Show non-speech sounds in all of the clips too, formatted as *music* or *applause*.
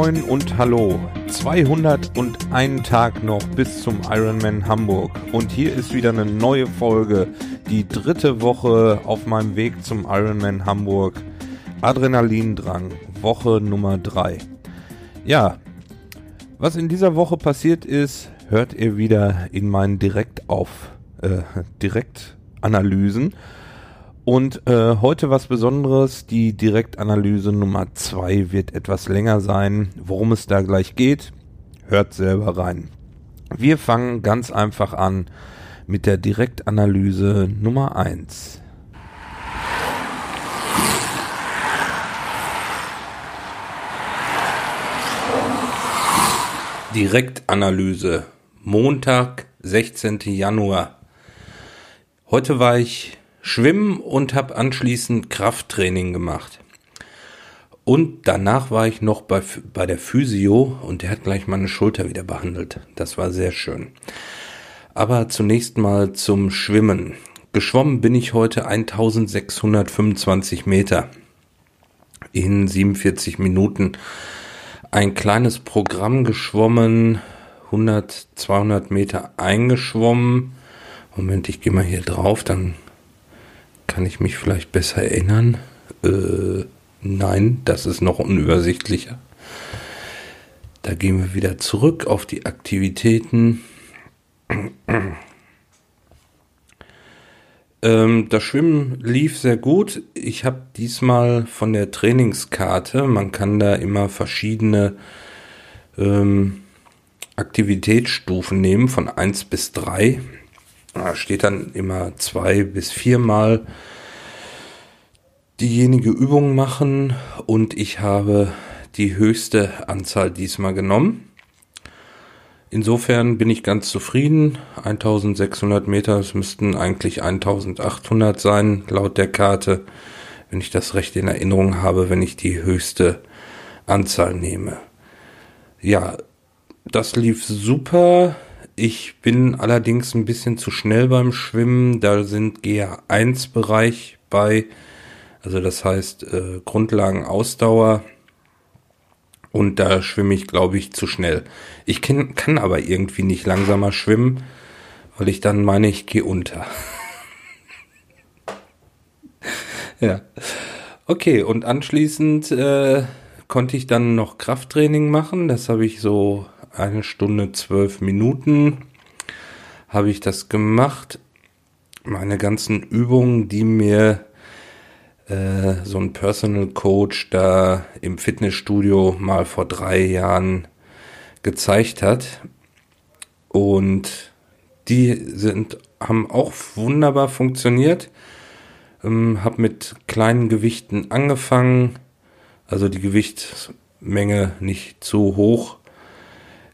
Moin, und hallo. 201 Tag noch bis zum Ironman Hamburg. Und hier ist wieder eine neue Folge. Die dritte Woche auf meinem Weg zum Ironman Hamburg. Adrenalindrang, Woche Nummer 3. Ja, was in dieser Woche passiert ist, hört ihr wieder in meinen Direktauf, äh, Direktanalysen. Und äh, heute was Besonderes, die Direktanalyse Nummer 2 wird etwas länger sein. Worum es da gleich geht, hört selber rein. Wir fangen ganz einfach an mit der Direktanalyse Nummer 1. Direktanalyse Montag, 16. Januar. Heute war ich schwimmen und habe anschließend Krafttraining gemacht. Und danach war ich noch bei, bei der Physio und der hat gleich meine Schulter wieder behandelt. Das war sehr schön. Aber zunächst mal zum Schwimmen. Geschwommen bin ich heute 1625 Meter in 47 Minuten. Ein kleines Programm geschwommen, 100, 200 Meter eingeschwommen. Moment, ich gehe mal hier drauf, dann kann ich mich vielleicht besser erinnern? Äh, nein, das ist noch unübersichtlicher. Da gehen wir wieder zurück auf die Aktivitäten. Ähm, das Schwimmen lief sehr gut. Ich habe diesmal von der Trainingskarte, man kann da immer verschiedene ähm, Aktivitätsstufen nehmen, von 1 bis 3. Da steht dann immer zwei bis viermal diejenige Übung machen und ich habe die höchste Anzahl diesmal genommen. Insofern bin ich ganz zufrieden. 1600 Meter, es müssten eigentlich 1800 sein, laut der Karte, wenn ich das recht in Erinnerung habe, wenn ich die höchste Anzahl nehme. Ja, das lief super. Ich bin allerdings ein bisschen zu schnell beim Schwimmen. Da sind GA1-Bereich bei, also das heißt äh, Grundlagen Ausdauer. Und da schwimme ich, glaube ich, zu schnell. Ich kann, kann aber irgendwie nicht langsamer schwimmen, weil ich dann meine, ich gehe unter. *laughs* ja. Okay, und anschließend äh, konnte ich dann noch Krafttraining machen. Das habe ich so eine Stunde zwölf Minuten habe ich das gemacht. Meine ganzen Übungen, die mir äh, so ein Personal Coach da im Fitnessstudio mal vor drei Jahren gezeigt hat. Und die sind, haben auch wunderbar funktioniert. Ähm, hab mit kleinen Gewichten angefangen, also die Gewichtsmenge nicht zu hoch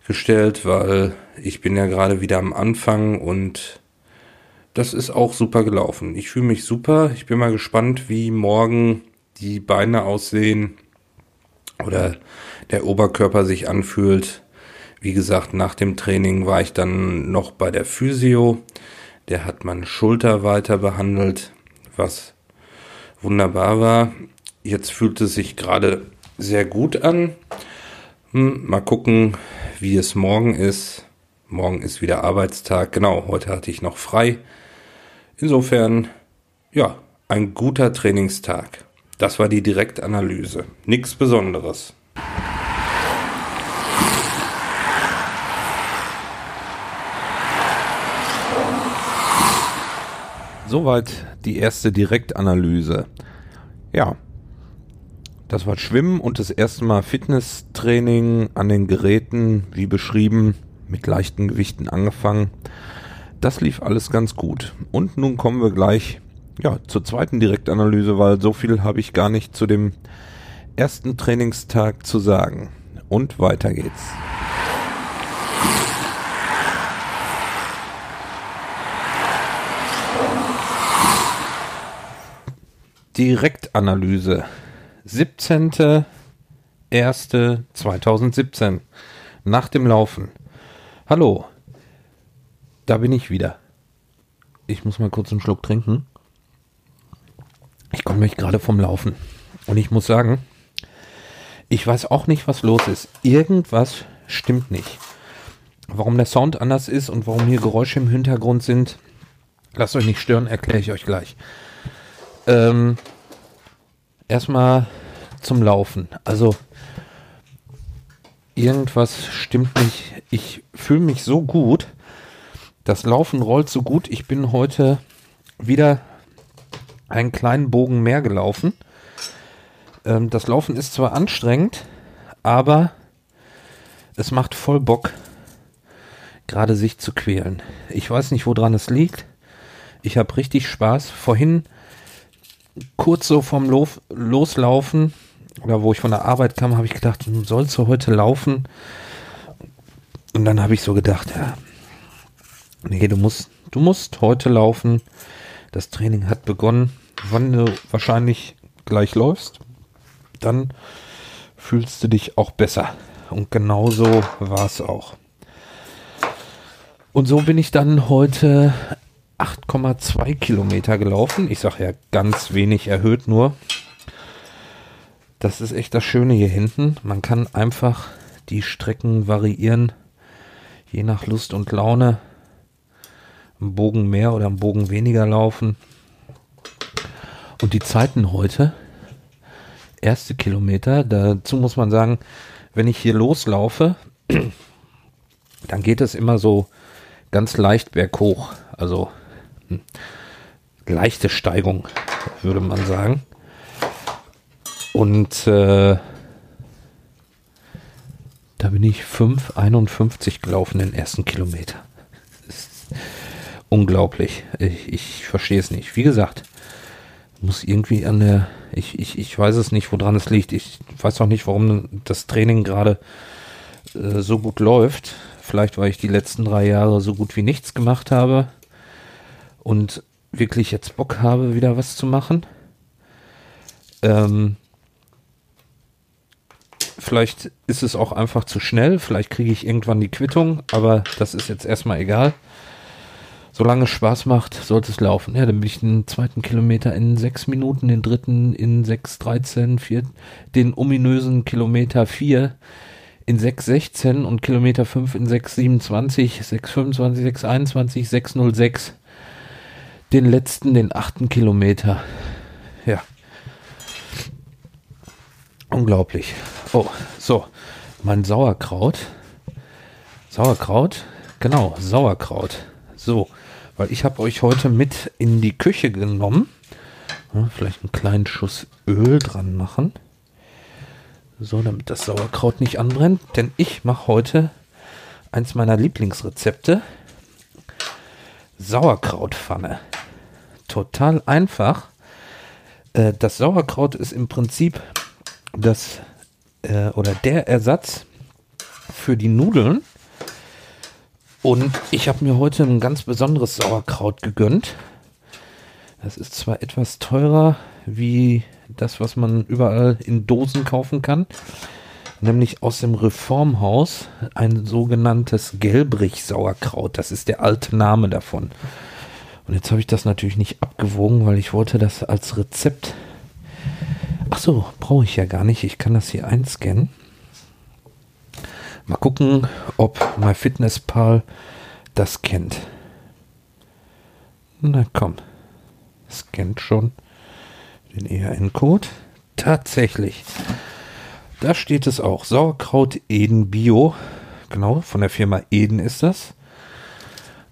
gestellt, weil ich bin ja gerade wieder am Anfang und das ist auch super gelaufen. Ich fühle mich super. Ich bin mal gespannt, wie morgen die Beine aussehen oder der Oberkörper sich anfühlt. Wie gesagt, nach dem Training war ich dann noch bei der Physio. Der hat meine Schulter weiter behandelt, was wunderbar war. Jetzt fühlt es sich gerade sehr gut an. Hm, mal gucken, wie es morgen ist. Morgen ist wieder Arbeitstag. Genau, heute hatte ich noch frei. Insofern, ja, ein guter Trainingstag. Das war die Direktanalyse. Nichts Besonderes. Soweit die erste Direktanalyse. Ja, das war Schwimmen und das erste Mal Fitnesstraining an den Geräten, wie beschrieben, mit leichten Gewichten angefangen. Das lief alles ganz gut. Und nun kommen wir gleich ja, zur zweiten Direktanalyse, weil so viel habe ich gar nicht zu dem ersten Trainingstag zu sagen. Und weiter geht's. Direktanalyse 17. 1.1.2017. Nach dem Laufen. Hallo. Da bin ich wieder. Ich muss mal kurz einen Schluck trinken. Ich komme mich gerade vom Laufen. Und ich muss sagen, ich weiß auch nicht, was los ist. Irgendwas stimmt nicht. Warum der Sound anders ist und warum hier Geräusche im Hintergrund sind, lasst euch nicht stören, erkläre ich euch gleich. Ähm, erstmal zum Laufen. Also irgendwas stimmt nicht. Ich fühle mich so gut. Das Laufen rollt so gut. Ich bin heute wieder einen kleinen Bogen mehr gelaufen. Ähm, das Laufen ist zwar anstrengend, aber es macht voll Bock, gerade sich zu quälen. Ich weiß nicht, woran es liegt. Ich habe richtig Spaß. Vorhin kurz so vom Lo Loslaufen oder wo ich von der Arbeit kam, habe ich gedacht, hm, sollst du heute laufen? Und dann habe ich so gedacht, ja, nee, du musst, du musst heute laufen. Das Training hat begonnen. Wann du wahrscheinlich gleich läufst, dann fühlst du dich auch besser. Und genauso war es auch. Und so bin ich dann heute 8,2 Kilometer gelaufen. Ich sage ja ganz wenig erhöht nur. Das ist echt das Schöne hier hinten. Man kann einfach die Strecken variieren, je nach Lust und Laune. Ein Bogen mehr oder ein Bogen weniger laufen. Und die Zeiten heute, erste Kilometer, dazu muss man sagen, wenn ich hier loslaufe, *clears throat* dann geht es immer so ganz leicht berghoch. Also leichte Steigung, würde man sagen. Und äh, da bin ich 5,51 gelaufen den ersten Kilometer. unglaublich. Ich, ich verstehe es nicht. Wie gesagt, muss irgendwie an der. Ich, ich, ich weiß es nicht, woran es liegt. Ich weiß auch nicht, warum das Training gerade äh, so gut läuft. Vielleicht, weil ich die letzten drei Jahre so gut wie nichts gemacht habe und wirklich jetzt Bock habe, wieder was zu machen. Ähm, Vielleicht ist es auch einfach zu schnell. Vielleicht kriege ich irgendwann die Quittung, aber das ist jetzt erstmal egal. Solange es Spaß macht, sollte es laufen. Ja, dann bin ich den zweiten Kilometer in sechs Minuten, den dritten in 6,13, vier, den ominösen Kilometer vier in 6,16 und Kilometer fünf in 6,27, 6,25, 6,21, 6,06. Den letzten, den achten Kilometer. Ja. Unglaublich. Oh, so. Mein Sauerkraut. Sauerkraut? Genau, Sauerkraut. So, weil ich habe euch heute mit in die Küche genommen. Vielleicht einen kleinen Schuss Öl dran machen. So, damit das Sauerkraut nicht anbrennt. Denn ich mache heute eins meiner Lieblingsrezepte. Sauerkrautpfanne. Total einfach. Äh, das Sauerkraut ist im Prinzip das äh, oder der Ersatz für die Nudeln. Und ich habe mir heute ein ganz besonderes Sauerkraut gegönnt. Das ist zwar etwas teurer wie das, was man überall in Dosen kaufen kann, nämlich aus dem Reformhaus ein sogenanntes Gelbrich-Sauerkraut. Das ist der alte Name davon. Und jetzt habe ich das natürlich nicht abgewogen, weil ich wollte das als Rezept Ach so, brauche ich ja gar nicht. Ich kann das hier einscannen. Mal gucken, ob MyFitnessPal das kennt. Na komm, scannt schon den ERN-Code. Tatsächlich. Da steht es auch. Sauerkraut Eden Bio. Genau, von der Firma Eden ist das.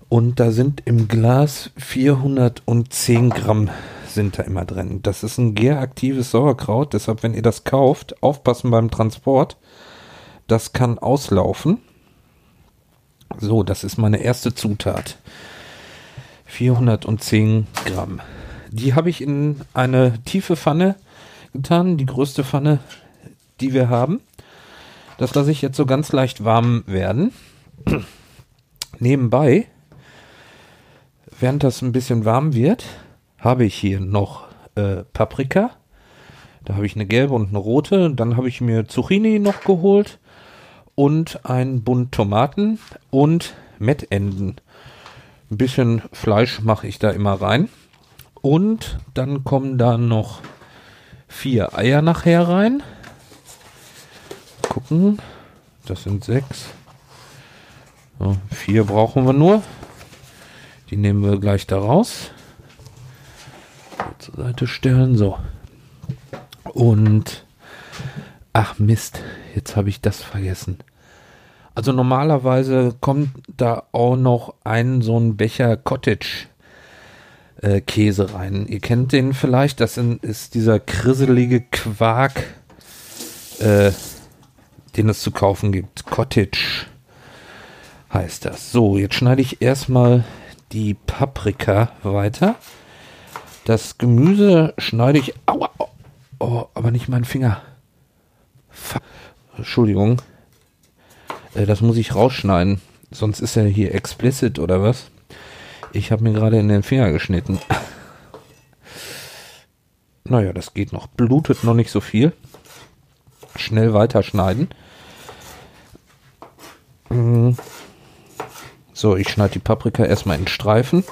Und da sind im Glas 410 Gramm sind da immer drin. Das ist ein gäraktives Sauerkraut, deshalb, wenn ihr das kauft, aufpassen beim Transport. Das kann auslaufen. So, das ist meine erste Zutat. 410 Gramm. Die habe ich in eine tiefe Pfanne getan, die größte Pfanne, die wir haben. Das lasse ich jetzt so ganz leicht warm werden. *clears throat* Nebenbei, während das ein bisschen warm wird, habe ich hier noch äh, Paprika. Da habe ich eine gelbe und eine rote. Dann habe ich mir Zucchini noch geholt und ein Bund Tomaten und Mettenden. Ein bisschen Fleisch mache ich da immer rein. Und dann kommen da noch vier Eier nachher rein. Gucken. Das sind sechs. So, vier brauchen wir nur. Die nehmen wir gleich da raus. Zur Seite stellen. So. Und. Ach Mist. Jetzt habe ich das vergessen. Also normalerweise kommt da auch noch ein so ein Becher Cottage äh, Käse rein. Ihr kennt den vielleicht. Das ist dieser krisselige Quark, äh, den es zu kaufen gibt. Cottage heißt das. So, jetzt schneide ich erstmal die Paprika weiter. Das Gemüse schneide ich. Aua, oh, oh, aber nicht meinen Finger. Entschuldigung. Äh, das muss ich rausschneiden. Sonst ist er hier explicit oder was? Ich habe mir gerade in den Finger geschnitten. naja, das geht noch. Blutet noch nicht so viel. Schnell weiterschneiden. Mhm. So, ich schneide die Paprika erstmal in Streifen.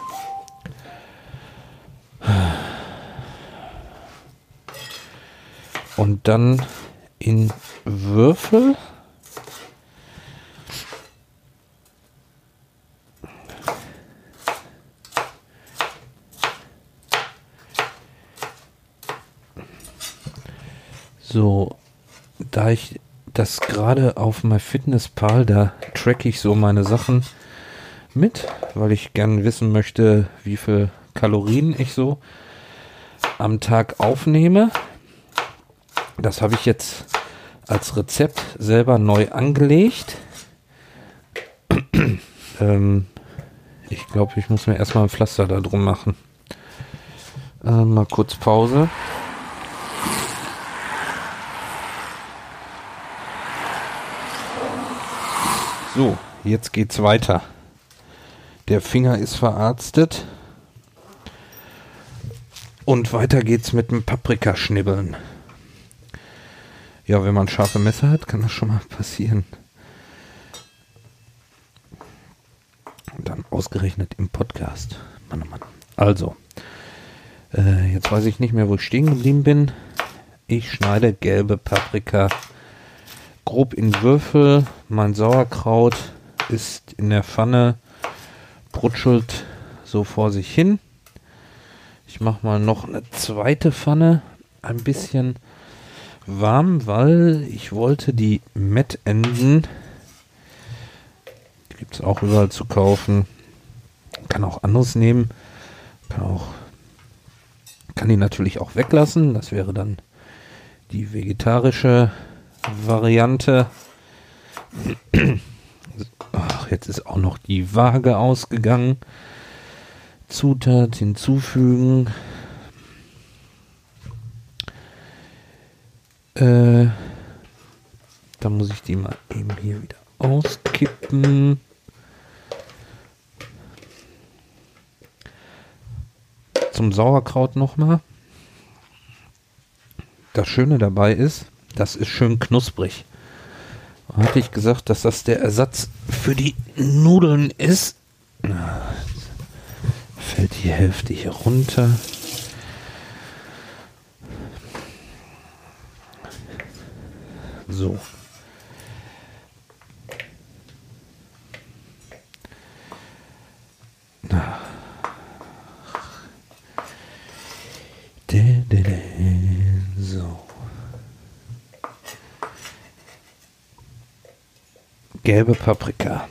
Und dann in Würfel. So, da ich das gerade auf MyFitnessPal, da track ich so meine Sachen mit, weil ich gern wissen möchte, wie viel Kalorien ich so am Tag aufnehme. Das habe ich jetzt als Rezept selber neu angelegt. *clears throat* ähm, ich glaube, ich muss mir erstmal ein Pflaster da drum machen. Äh, mal kurz Pause. So, jetzt geht's weiter. Der Finger ist verarztet. Und weiter geht's mit dem Paprikaschnibbeln. Ja, wenn man scharfe Messer hat, kann das schon mal passieren. Und dann ausgerechnet im Podcast. Mann, oh Mann. Also, äh, jetzt weiß ich nicht mehr, wo ich stehen geblieben bin. Ich schneide gelbe Paprika grob in Würfel. Mein Sauerkraut ist in der Pfanne, brutschelt so vor sich hin. Ich mache mal noch eine zweite Pfanne, ein bisschen warm, weil ich wollte die Mettenden, gibt es auch überall zu kaufen, kann auch anderes nehmen, kann auch, kann die natürlich auch weglassen, das wäre dann die vegetarische Variante. Ach, jetzt ist auch noch die Waage ausgegangen. Zutat hinzufügen. Äh, da muss ich die mal eben hier wieder auskippen. Zum Sauerkraut nochmal. Das Schöne dabei ist, das ist schön knusprig. Hatte ich gesagt, dass das der Ersatz für die Nudeln ist. Fällt die Hälfte hier runter. So. Gelbe Paprika.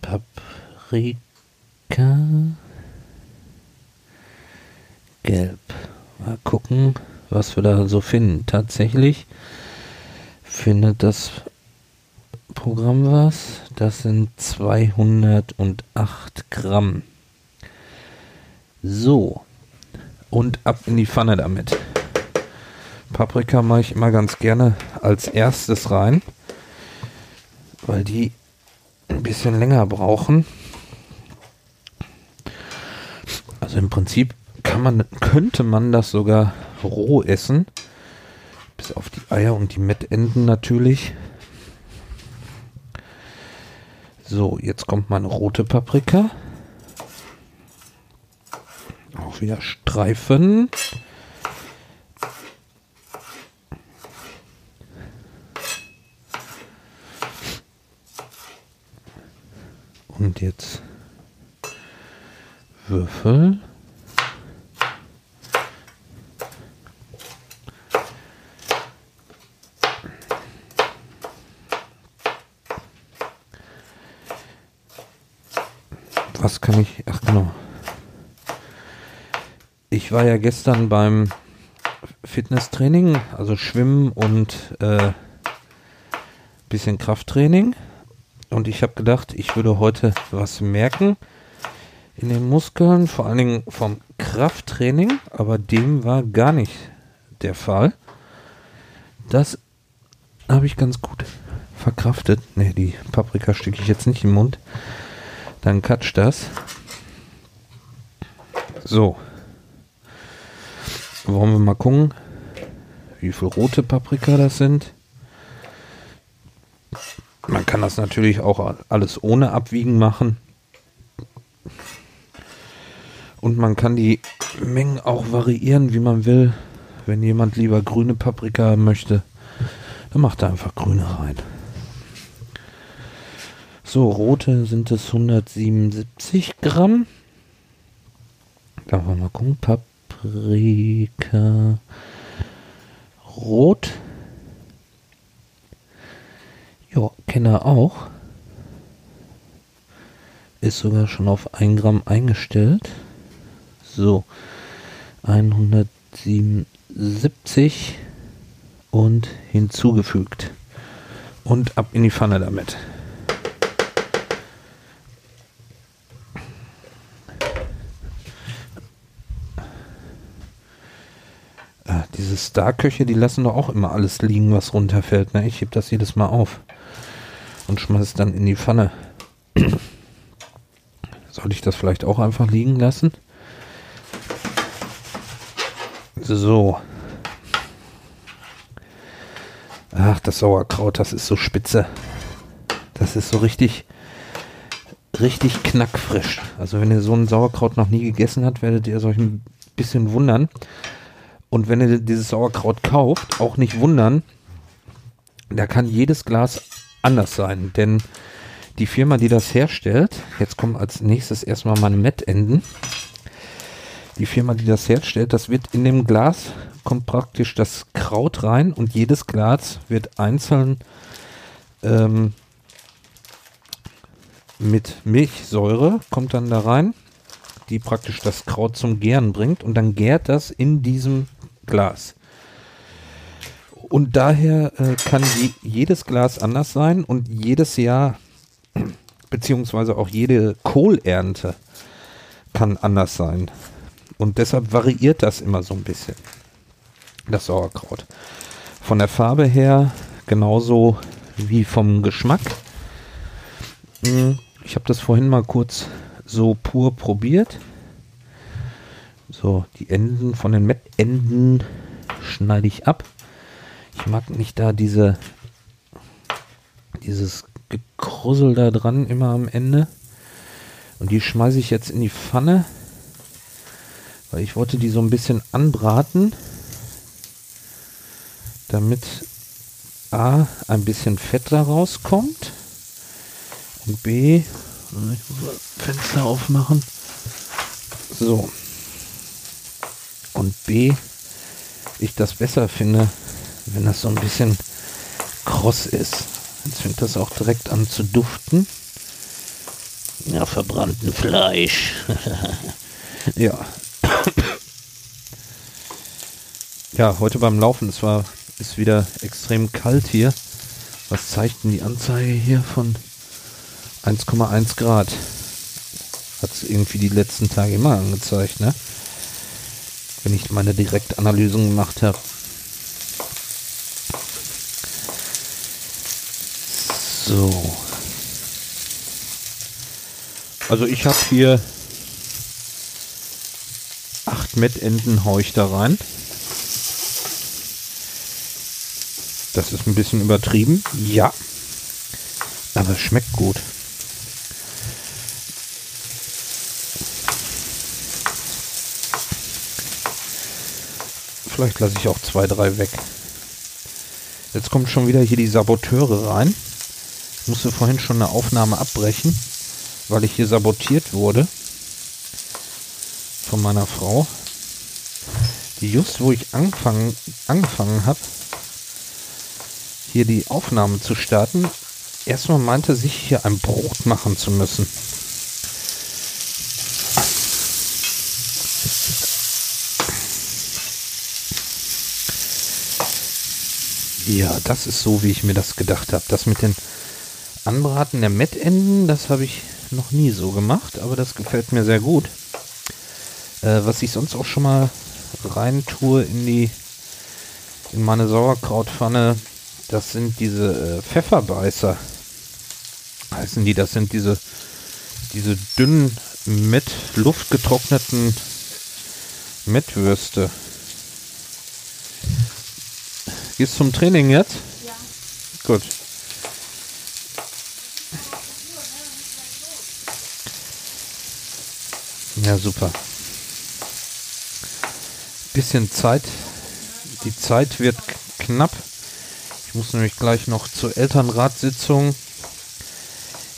Paprika. Gelb. Mal gucken, was wir da so finden. Tatsächlich findet das Programm was. Das sind 208 Gramm. So. Und ab in die Pfanne damit. Paprika mache ich immer ganz gerne als erstes rein, weil die ein bisschen länger brauchen. Also im Prinzip kann man, könnte man das sogar roh essen. Bis auf die Eier und die Mettenden natürlich. So, jetzt kommt meine rote Paprika. Auch wieder Streifen. Und jetzt Würfel. Was kann ich? Ach genau. Ich war ja gestern beim Fitnesstraining, also Schwimmen und äh, bisschen Krafttraining. Und ich habe gedacht, ich würde heute was merken in den Muskeln, vor allen Dingen vom Krafttraining, aber dem war gar nicht der Fall. Das habe ich ganz gut verkraftet. Ne, die Paprika stecke ich jetzt nicht im Mund. Dann catch das. So. Wollen wir mal gucken, wie viel rote Paprika das sind. Man kann das natürlich auch alles ohne Abwiegen machen. Und man kann die Mengen auch variieren, wie man will. Wenn jemand lieber grüne Paprika möchte, dann macht er einfach grüne rein. So, rote sind es 177 Gramm. Da wollen wir mal gucken. Paprika rot. Ja, Kenner auch. Ist sogar schon auf 1 Gramm eingestellt. So, 177 und hinzugefügt. Und ab in die Pfanne damit. Ah, diese Star-Köche, die lassen doch auch immer alles liegen, was runterfällt. Ne? Ich heb das jedes Mal auf und schmeiß es dann in die Pfanne. *clears throat* Soll ich das vielleicht auch einfach liegen lassen? So. Ach, das Sauerkraut, das ist so spitze. Das ist so richtig, richtig knackfrisch. Also wenn ihr so ein Sauerkraut noch nie gegessen habt, werdet ihr euch ein bisschen wundern. Und wenn ihr dieses Sauerkraut kauft, auch nicht wundern, da kann jedes Glas anders sein. Denn die Firma, die das herstellt, jetzt kommen als nächstes erstmal meine Mettenden die Firma, die das herstellt, das wird in dem Glas, kommt praktisch das Kraut rein und jedes Glas wird einzeln ähm, mit Milchsäure, kommt dann da rein, die praktisch das Kraut zum Gären bringt und dann gärt das in diesem Glas. Und daher äh, kann je, jedes Glas anders sein und jedes Jahr, beziehungsweise auch jede Kohlernte kann anders sein. Und deshalb variiert das immer so ein bisschen, das Sauerkraut. Von der Farbe her genauso wie vom Geschmack. Hm, ich habe das vorhin mal kurz so pur probiert. So, die Enden von den Mettenden schneide ich ab. Ich mag nicht da diese dieses Gekrussel da dran immer am Ende. Und die schmeiße ich jetzt in die Pfanne. Weil ich wollte die so ein bisschen anbraten, damit A, ein bisschen Fett da rauskommt und B, Fenster aufmachen. So. Und B, ich das besser finde, wenn das so ein bisschen kross ist. Jetzt fängt das auch direkt an zu duften. Ja, verbrannten Fleisch. *laughs* ja, ja, heute beim Laufen, es war, ist wieder extrem kalt hier. Was zeigt denn die Anzeige hier von 1,1 Grad? Hat es irgendwie die letzten Tage immer angezeigt, ne? Wenn ich meine Direktanalysen gemacht habe. So. Also ich habe hier acht Mettenden haue da rein. Das ist ein bisschen übertrieben. Ja. Aber es schmeckt gut. Vielleicht lasse ich auch zwei, drei weg. Jetzt kommen schon wieder hier die Saboteure rein. Ich musste vorhin schon eine Aufnahme abbrechen, weil ich hier sabotiert wurde von meiner Frau, die just wo ich angefangen, angefangen habe, hier die Aufnahme zu starten, erstmal meinte, sich hier ein Brot machen zu müssen. Ja, das ist so, wie ich mir das gedacht habe. Das mit den Anbraten der Mettenden, das habe ich noch nie so gemacht, aber das gefällt mir sehr gut. Äh, was ich sonst auch schon mal rein tue in die in meine Sauerkrautpfanne, das sind diese äh, Pfefferbeißer. Heißen die, das sind diese diese dünnen mit Luft getrockneten Mettwürste. Gehst zum Training jetzt? Ja. Gut. Ja, super. Bisschen Zeit. Die Zeit wird knapp. Ich muss nämlich gleich noch zur Elternratssitzung.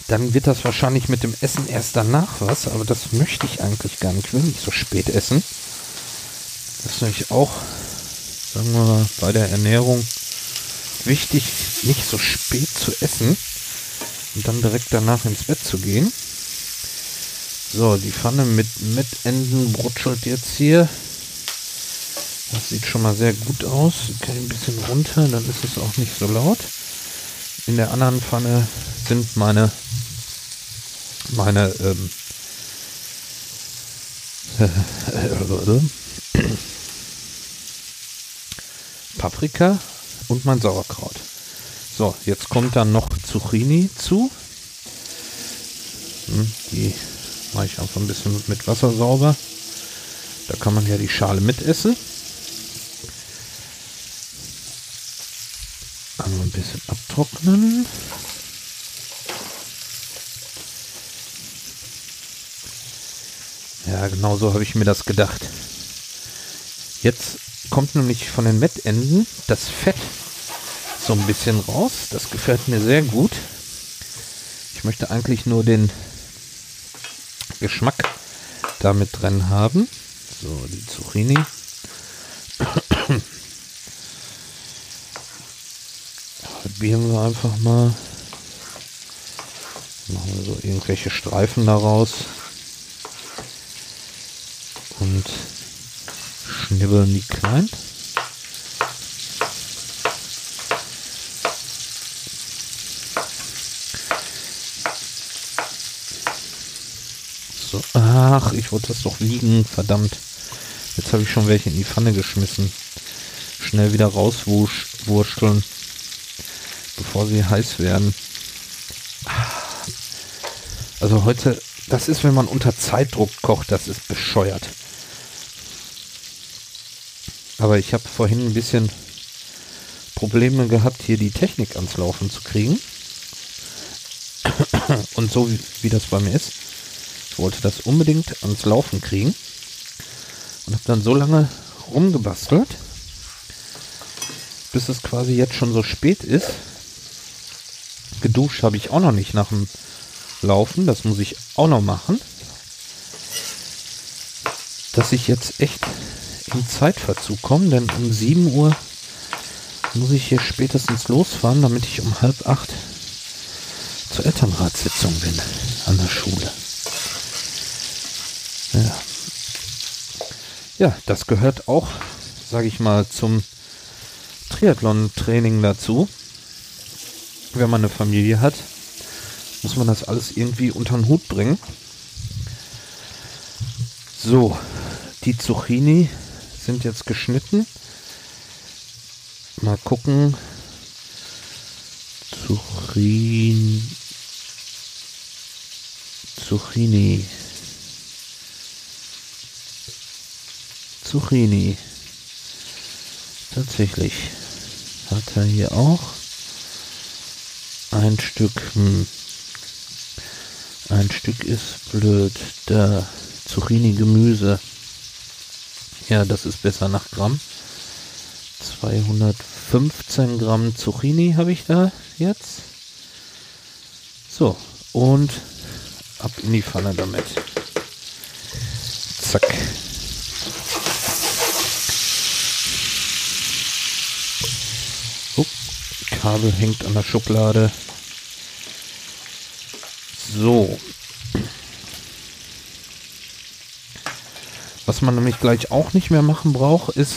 Dann wird das wahrscheinlich mit dem Essen erst danach was, aber das möchte ich eigentlich gar nicht. Ich will nicht so spät essen. Das ist nämlich auch sagen wir mal, bei der Ernährung wichtig, nicht so spät zu essen und dann direkt danach ins Bett zu gehen. So, die Pfanne mit Mettenden brutschelt jetzt hier. Das sieht schon mal sehr gut aus. Kann ein bisschen runter, dann ist es auch nicht so laut. In der anderen Pfanne sind meine meine ähm, *laughs* Paprika und mein Sauerkraut. So, jetzt kommt dann noch Zucchini zu. Hm, die mache ich einfach ein bisschen mit Wasser sauber. Da kann man ja die Schale mitessen. Einmal ein bisschen abtrocknen. Ja, genau so habe ich mir das gedacht. Jetzt kommt nämlich von den Mettenden das Fett so ein bisschen raus. Das gefällt mir sehr gut. Ich möchte eigentlich nur den Geschmack damit drin haben. So, die Zucchini. Halbieren wir einfach mal. Machen wir so irgendwelche Streifen daraus. Und schnibbeln die klein. So, ach, ich wollte das doch wiegen, verdammt. Jetzt habe ich schon welche in die Pfanne geschmissen. Schnell wieder rauswurschteln, bevor sie heiß werden. Also heute, das ist, wenn man unter Zeitdruck kocht, das ist bescheuert. Aber ich habe vorhin ein bisschen Probleme gehabt, hier die Technik ans Laufen zu kriegen. Und so wie, wie das bei mir ist, wollte das unbedingt ans Laufen kriegen. Und habe dann so lange rumgebastelt, bis es quasi jetzt schon so spät ist. Geduscht habe ich auch noch nicht nach dem Laufen. Das muss ich auch noch machen. Dass ich jetzt echt in Zeitverzug kommen, denn um 7 Uhr muss ich hier spätestens losfahren, damit ich um halb acht zur Elternratssitzung bin an der Schule. Ja, ja das gehört auch, sage ich mal, zum Triathlon-Training dazu. Wenn man eine Familie hat, muss man das alles irgendwie unter den Hut bringen. So, die Zucchini sind jetzt geschnitten. Mal gucken. Zucchini. Zucchini. Zucchini. Tatsächlich. Hat er hier auch ein Stück. Hm. Ein Stück ist blöd. Da Zucchini Gemüse. Ja, das ist besser nach Gramm. 215 Gramm Zucchini habe ich da jetzt. So, und ab in die Pfanne damit. Zack. Kabel hängt an der Schublade. So. Was man nämlich gleich auch nicht mehr machen braucht, ist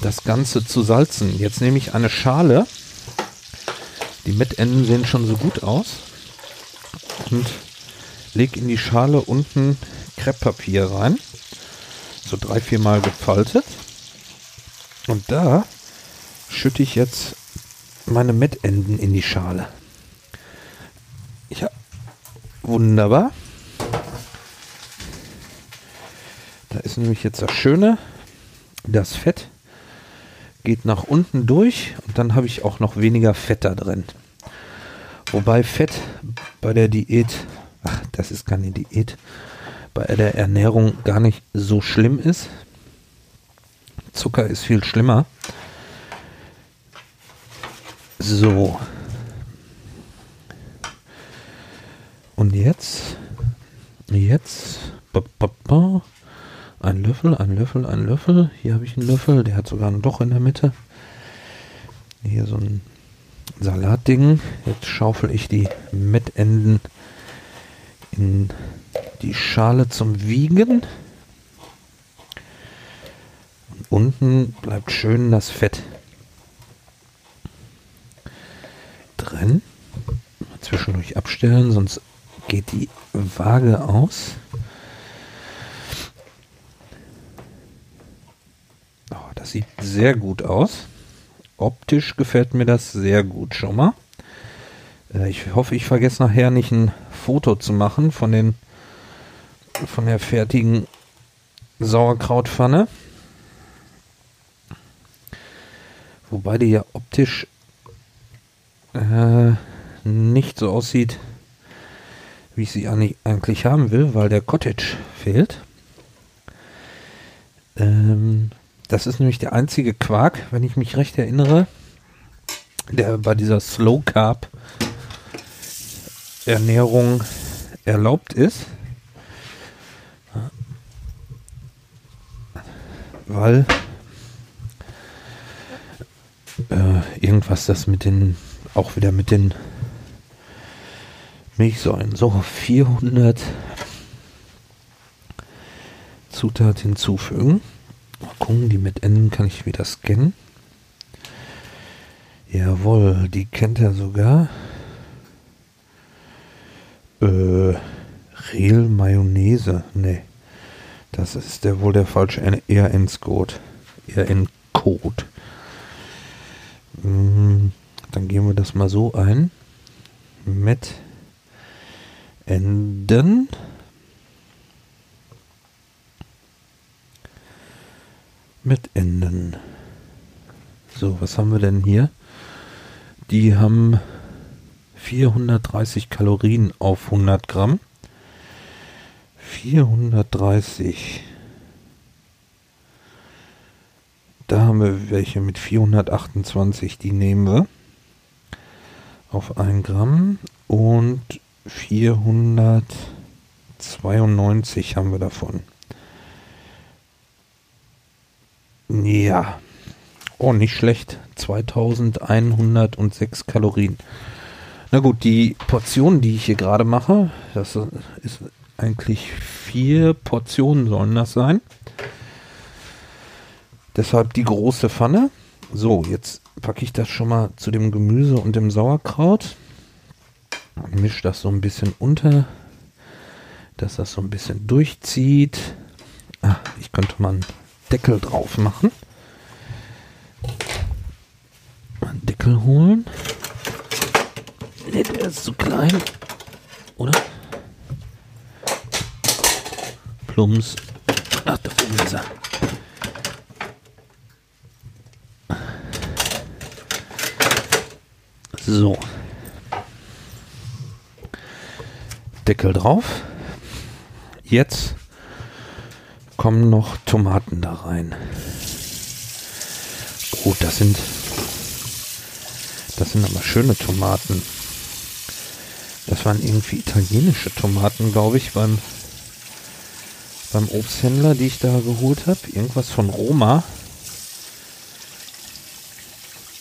das Ganze zu salzen. Jetzt nehme ich eine Schale. Die Mettenden sehen schon so gut aus. Und lege in die Schale unten Krepppapier rein. So drei, vier Mal gefaltet. Und da schütte ich jetzt meine Mettenden in die Schale. Ja, wunderbar. Da ist nämlich jetzt das Schöne, das Fett geht nach unten durch und dann habe ich auch noch weniger Fett da drin. Wobei Fett bei der Diät, ach, das ist keine Diät, bei der Ernährung gar nicht so schlimm ist. Zucker ist viel schlimmer. So. Und jetzt, jetzt, ein Löffel, ein Löffel, ein Löffel. Hier habe ich einen Löffel, der hat sogar ein Loch in der Mitte. Hier so ein Salatding. Jetzt schaufel ich die Mettenden in die Schale zum Wiegen. Und unten bleibt schön das Fett drin. Zwischendurch abstellen, sonst geht die Waage aus. Das sieht sehr gut aus. Optisch gefällt mir das sehr gut schon mal. Äh, ich hoffe, ich vergesse nachher nicht ein Foto zu machen von den von der fertigen Sauerkrautpfanne. Wobei die ja optisch äh, nicht so aussieht, wie ich sie eigentlich haben will, weil der Cottage fehlt. Ähm, das ist nämlich der einzige Quark, wenn ich mich recht erinnere, der bei dieser Slow Carb Ernährung erlaubt ist. Weil äh, irgendwas das mit den, auch wieder mit den Milchsäuren. So, 400 Zutat hinzufügen. Mal gucken, die mit N kann ich wieder scannen. Jawohl, die kennt er sogar. Äh, Real Mayonnaise. Nee. Das ist der wohl der falsche ERN-Code. ERN-Code. Mhm, dann gehen wir das mal so ein. Mit Enden. mit Enden. So, was haben wir denn hier? Die haben 430 Kalorien auf 100 Gramm. 430. Da haben wir welche mit 428, die nehmen wir auf 1 Gramm und 492 haben wir davon. Ja. Oh, nicht schlecht. 2106 Kalorien. Na gut, die Portionen, die ich hier gerade mache, das ist eigentlich vier Portionen sollen das sein. Deshalb die große Pfanne. So, jetzt packe ich das schon mal zu dem Gemüse und dem Sauerkraut. Mische das so ein bisschen unter, dass das so ein bisschen durchzieht. Ah, ich könnte mal einen Deckel drauf machen. Einen Deckel holen. Ne, der ist zu klein. Oder? Plums. Ach, da oben ist er. So. Deckel drauf. Jetzt kommen noch Tomaten da rein. Oh, das sind das sind aber schöne Tomaten. Das waren irgendwie italienische Tomaten, glaube ich, beim beim Obsthändler, die ich da geholt habe. Irgendwas von Roma.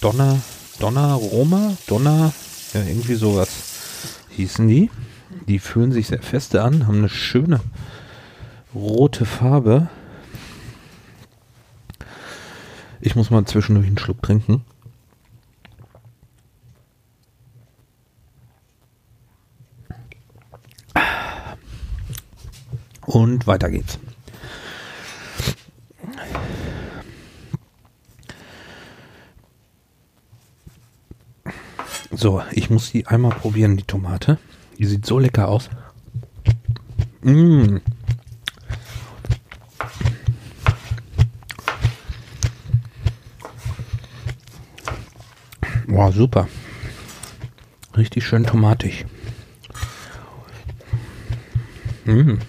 Donner, Donner, Roma, Donner, ja, irgendwie sowas hießen die. Die fühlen sich sehr feste an, haben eine schöne rote Farbe. Ich muss mal zwischendurch einen Schluck trinken. Und weiter geht's. So, ich muss die einmal probieren, die Tomate. Die sieht so lecker aus. Mmh. Wow, super. Richtig schön tomatig. Mmh.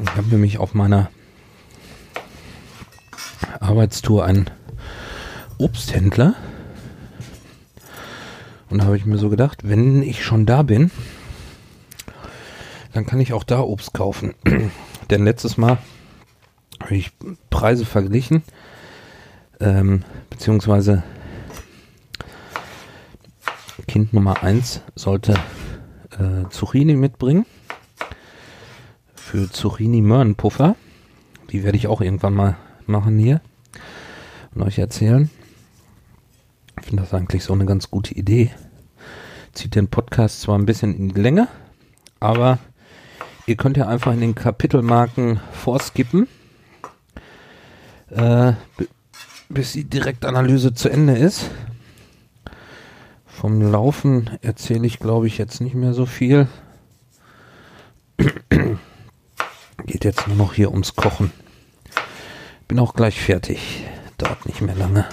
Ich habe nämlich auf meiner Arbeitstour einen Obsthändler. Und da habe ich mir so gedacht, wenn ich schon da bin, dann kann ich auch da Obst kaufen. *clears throat* Denn letztes Mal habe ich Preise verglichen, ähm, beziehungsweise Kind Nummer 1 sollte äh, Zucchini mitbringen für Zucchini Möhrenpuffer. Die werde ich auch irgendwann mal machen hier und euch erzählen. Ich finde das eigentlich so eine ganz gute Idee. Zieht den Podcast zwar ein bisschen in die Länge, aber ihr könnt ja einfach in den Kapitelmarken vorskippen, äh, bis die Direktanalyse zu Ende ist. Vom Laufen erzähle ich, glaube ich, jetzt nicht mehr so viel. Geht jetzt nur noch hier ums Kochen. Bin auch gleich fertig. Dauert nicht mehr lange.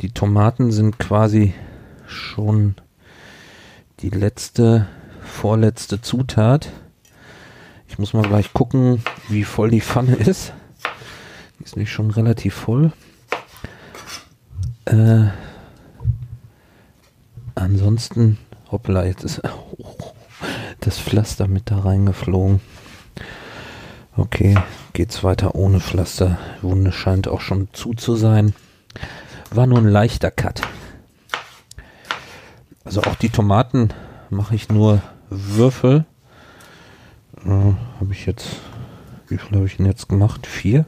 Die Tomaten sind quasi schon die letzte, vorletzte Zutat. Ich muss mal gleich gucken, wie voll die Pfanne ist. Die ist nicht schon relativ voll. Äh, ansonsten, hoppla, jetzt ist *laughs* das Pflaster mit da reingeflogen. Okay, geht's weiter ohne Pflaster. Wunde scheint auch schon zu zu sein. War nur ein leichter Cut. Also auch die Tomaten mache ich nur Würfel. Äh, habe ich jetzt, wie viel habe ich denn jetzt gemacht? Vier?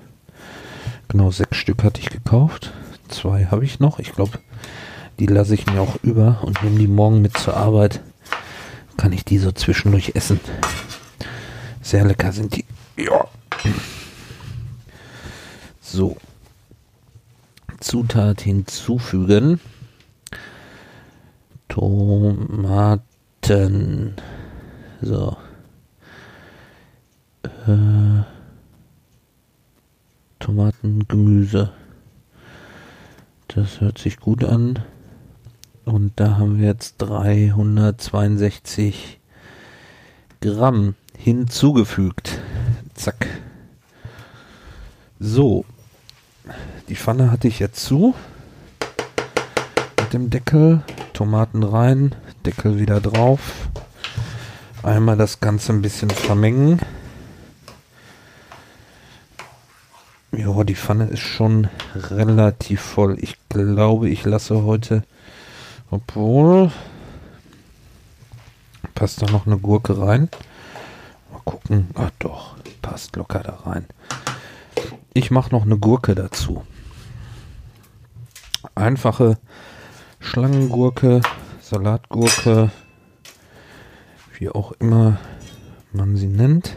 Genau, sechs Stück hatte ich gekauft. Zwei habe ich noch. Ich glaube, die lasse ich mir auch über und nehme die morgen mit zur Arbeit. Kann ich die so zwischendurch essen. Sehr lecker sind die. Ja. So. Zutat hinzufügen. Tomaten. So. Äh, Tomaten, Gemüse. Das hört sich gut an. Und da haben wir jetzt 362 Gramm hinzugefügt. Zack. So. Die Pfanne hatte ich jetzt zu. Mit dem Deckel. Tomaten rein. Deckel wieder drauf. Einmal das Ganze ein bisschen vermengen. Ja, die Pfanne ist schon relativ voll. Ich glaube, ich lasse heute, obwohl, passt da noch eine Gurke rein gucken. Ach doch, passt locker da rein. Ich mache noch eine Gurke dazu. Einfache Schlangengurke, Salatgurke, wie auch immer man sie nennt.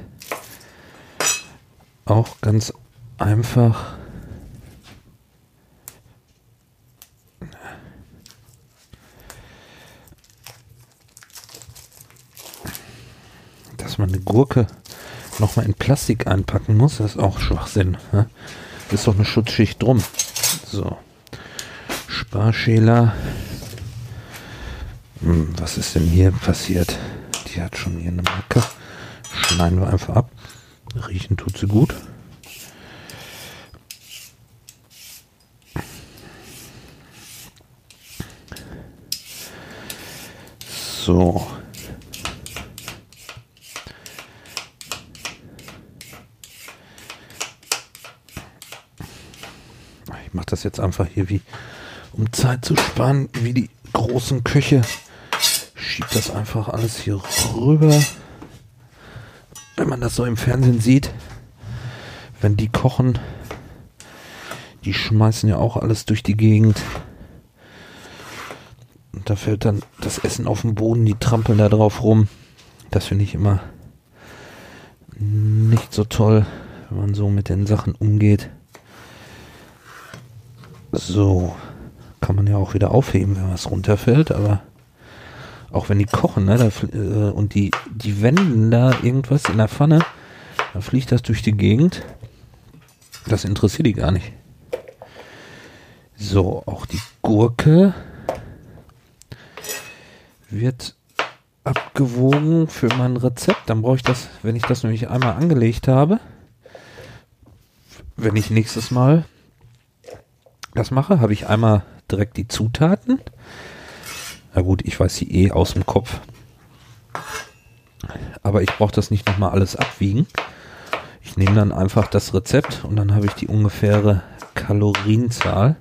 Auch ganz einfach. Dass man eine Gurke nochmal in Plastik einpacken muss, das ist auch Schwachsinn. Ne? Ist doch eine Schutzschicht drum. So. Sparschäler. Hm, was ist denn hier passiert? Die hat schon hier eine Macke. Schneiden wir einfach ab. Riechen tut sie gut. So. Ich mache das jetzt einfach hier wie, um Zeit zu sparen, wie die großen Köche. Schieb das einfach alles hier rüber. Wenn man das so im Fernsehen sieht, wenn die kochen, die schmeißen ja auch alles durch die Gegend. Und da fällt dann das Essen auf den Boden, die trampeln da drauf rum. Das finde ich immer nicht so toll, wenn man so mit den Sachen umgeht. So, kann man ja auch wieder aufheben, wenn was runterfällt, aber auch wenn die kochen, ne, da, äh, und die, die wenden da irgendwas in der Pfanne, da fliegt das durch die Gegend. Das interessiert die gar nicht. So, auch die Gurke wird abgewogen für mein Rezept. Dann brauche ich das, wenn ich das nämlich einmal angelegt habe, wenn ich nächstes Mal das mache, habe ich einmal direkt die Zutaten. Na gut, ich weiß sie eh aus dem Kopf. Aber ich brauche das nicht nochmal alles abwiegen. Ich nehme dann einfach das Rezept und dann habe ich die ungefähre Kalorienzahl.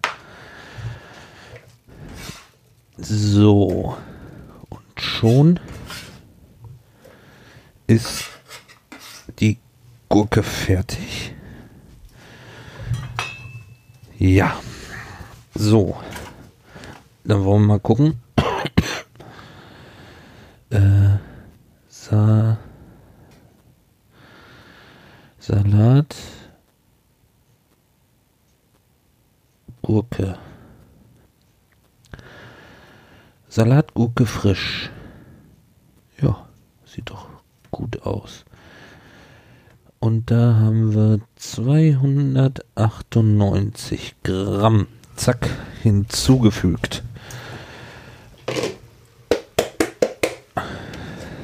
So. Und schon ist die Gurke fertig. Ja. So. Dann wollen wir mal gucken. äh, Sa Salat. Gurke. Salatgurke frisch. Ja, sieht doch gut aus. Und da haben wir 298 Gramm zack, hinzugefügt.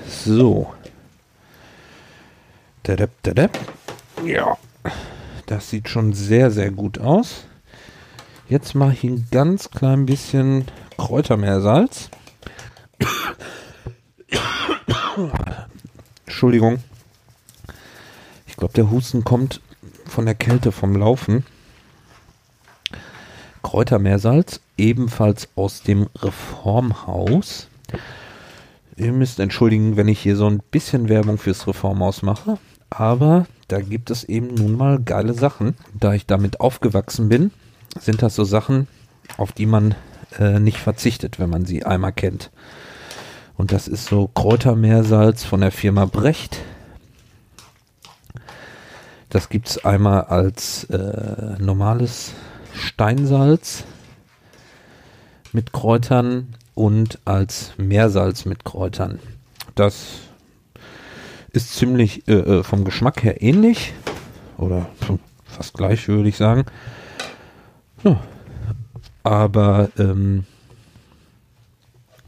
So. Dadab, dadab. Ja. Das sieht schon sehr, sehr gut aus. Jetzt mache ich ein ganz klein bisschen Kräutermeersalz. Entschuldigung. Ich glaube, der Husten kommt von der Kälte vom Laufen. Kräutermeersalz, ebenfalls aus dem Reformhaus. Ihr müsst entschuldigen, wenn ich hier so ein bisschen Werbung fürs Reformhaus mache, aber da gibt es eben nun mal geile Sachen. Da ich damit aufgewachsen bin, sind das so Sachen, auf die man äh, nicht verzichtet, wenn man sie einmal kennt. Und das ist so Kräutermeersalz von der Firma Brecht. Das gibt es einmal als äh, normales Steinsalz mit Kräutern und als Meersalz mit Kräutern. Das ist ziemlich äh, äh vom Geschmack her ähnlich oder fast gleich, würde ich sagen. Ja. Aber ähm,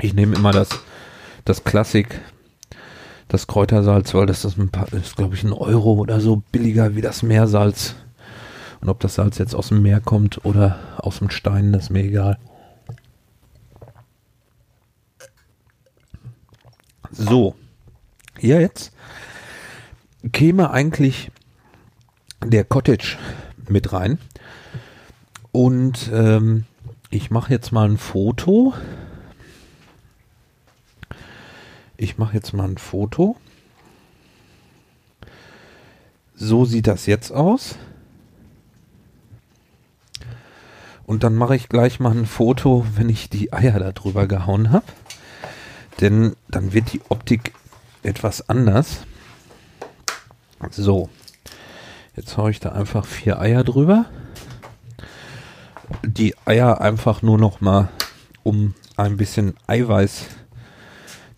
ich nehme immer das, das Klassik, das Kräutersalz, weil das ist, ist glaube ich, ein Euro oder so billiger wie das Meersalz. Und ob das Salz jetzt aus dem Meer kommt oder aus dem Stein, das ist mir egal. So, hier jetzt käme eigentlich der Cottage mit rein. Und ähm, ich mache jetzt mal ein Foto. Ich mache jetzt mal ein Foto. So sieht das jetzt aus. Und dann mache ich gleich mal ein Foto, wenn ich die Eier da drüber gehauen habe. Denn dann wird die Optik etwas anders. So. Jetzt haue ich da einfach vier Eier drüber. Die Eier einfach nur noch mal, um ein bisschen Eiweiß,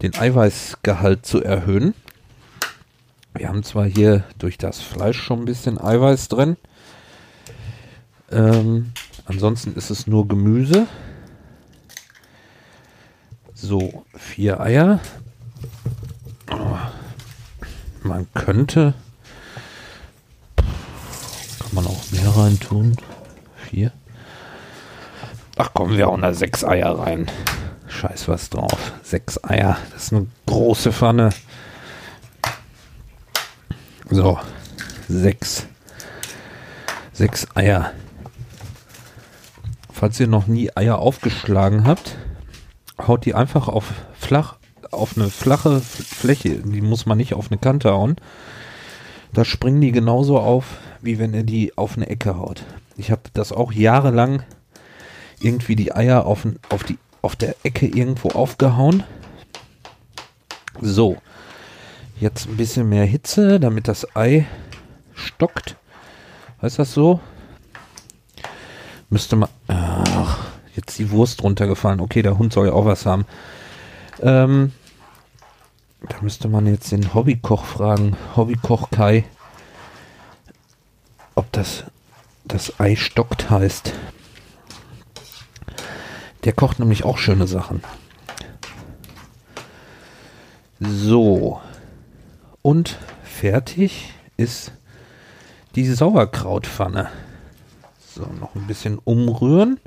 den Eiweißgehalt zu erhöhen. Wir haben zwar hier durch das Fleisch schon ein bisschen Eiweiß drin. Ähm, ansonsten ist es nur Gemüse. So, vier Eier. Oh, man könnte. Kann man auch mehr rein tun. Vier. Ach kommen wir auch da sechs Eier rein. Scheiß was drauf. Sechs Eier. Das ist eine große Pfanne. So. Sechs. Sechs Eier. Falls ihr noch nie Eier aufgeschlagen habt, haut die einfach auf flach, auf eine flache Fläche. Die muss man nicht auf eine Kante hauen. Da springen die genauso auf, wie wenn ihr die auf eine Ecke haut. Ich habe das auch jahrelang irgendwie die Eier auf, auf, die, auf der Ecke irgendwo aufgehauen. So. Jetzt ein bisschen mehr Hitze, damit das Ei stockt. Heißt das so? Müsste man. Ach, jetzt die Wurst runtergefallen. Okay, der Hund soll ja auch was haben. Ähm, da müsste man jetzt den Hobbykoch fragen. Hobbykoch Kai. Ob das das Ei stockt heißt. Der kocht nämlich auch schöne Sachen. So. Und fertig ist die Sauerkrautpfanne. So, noch ein bisschen umrühren.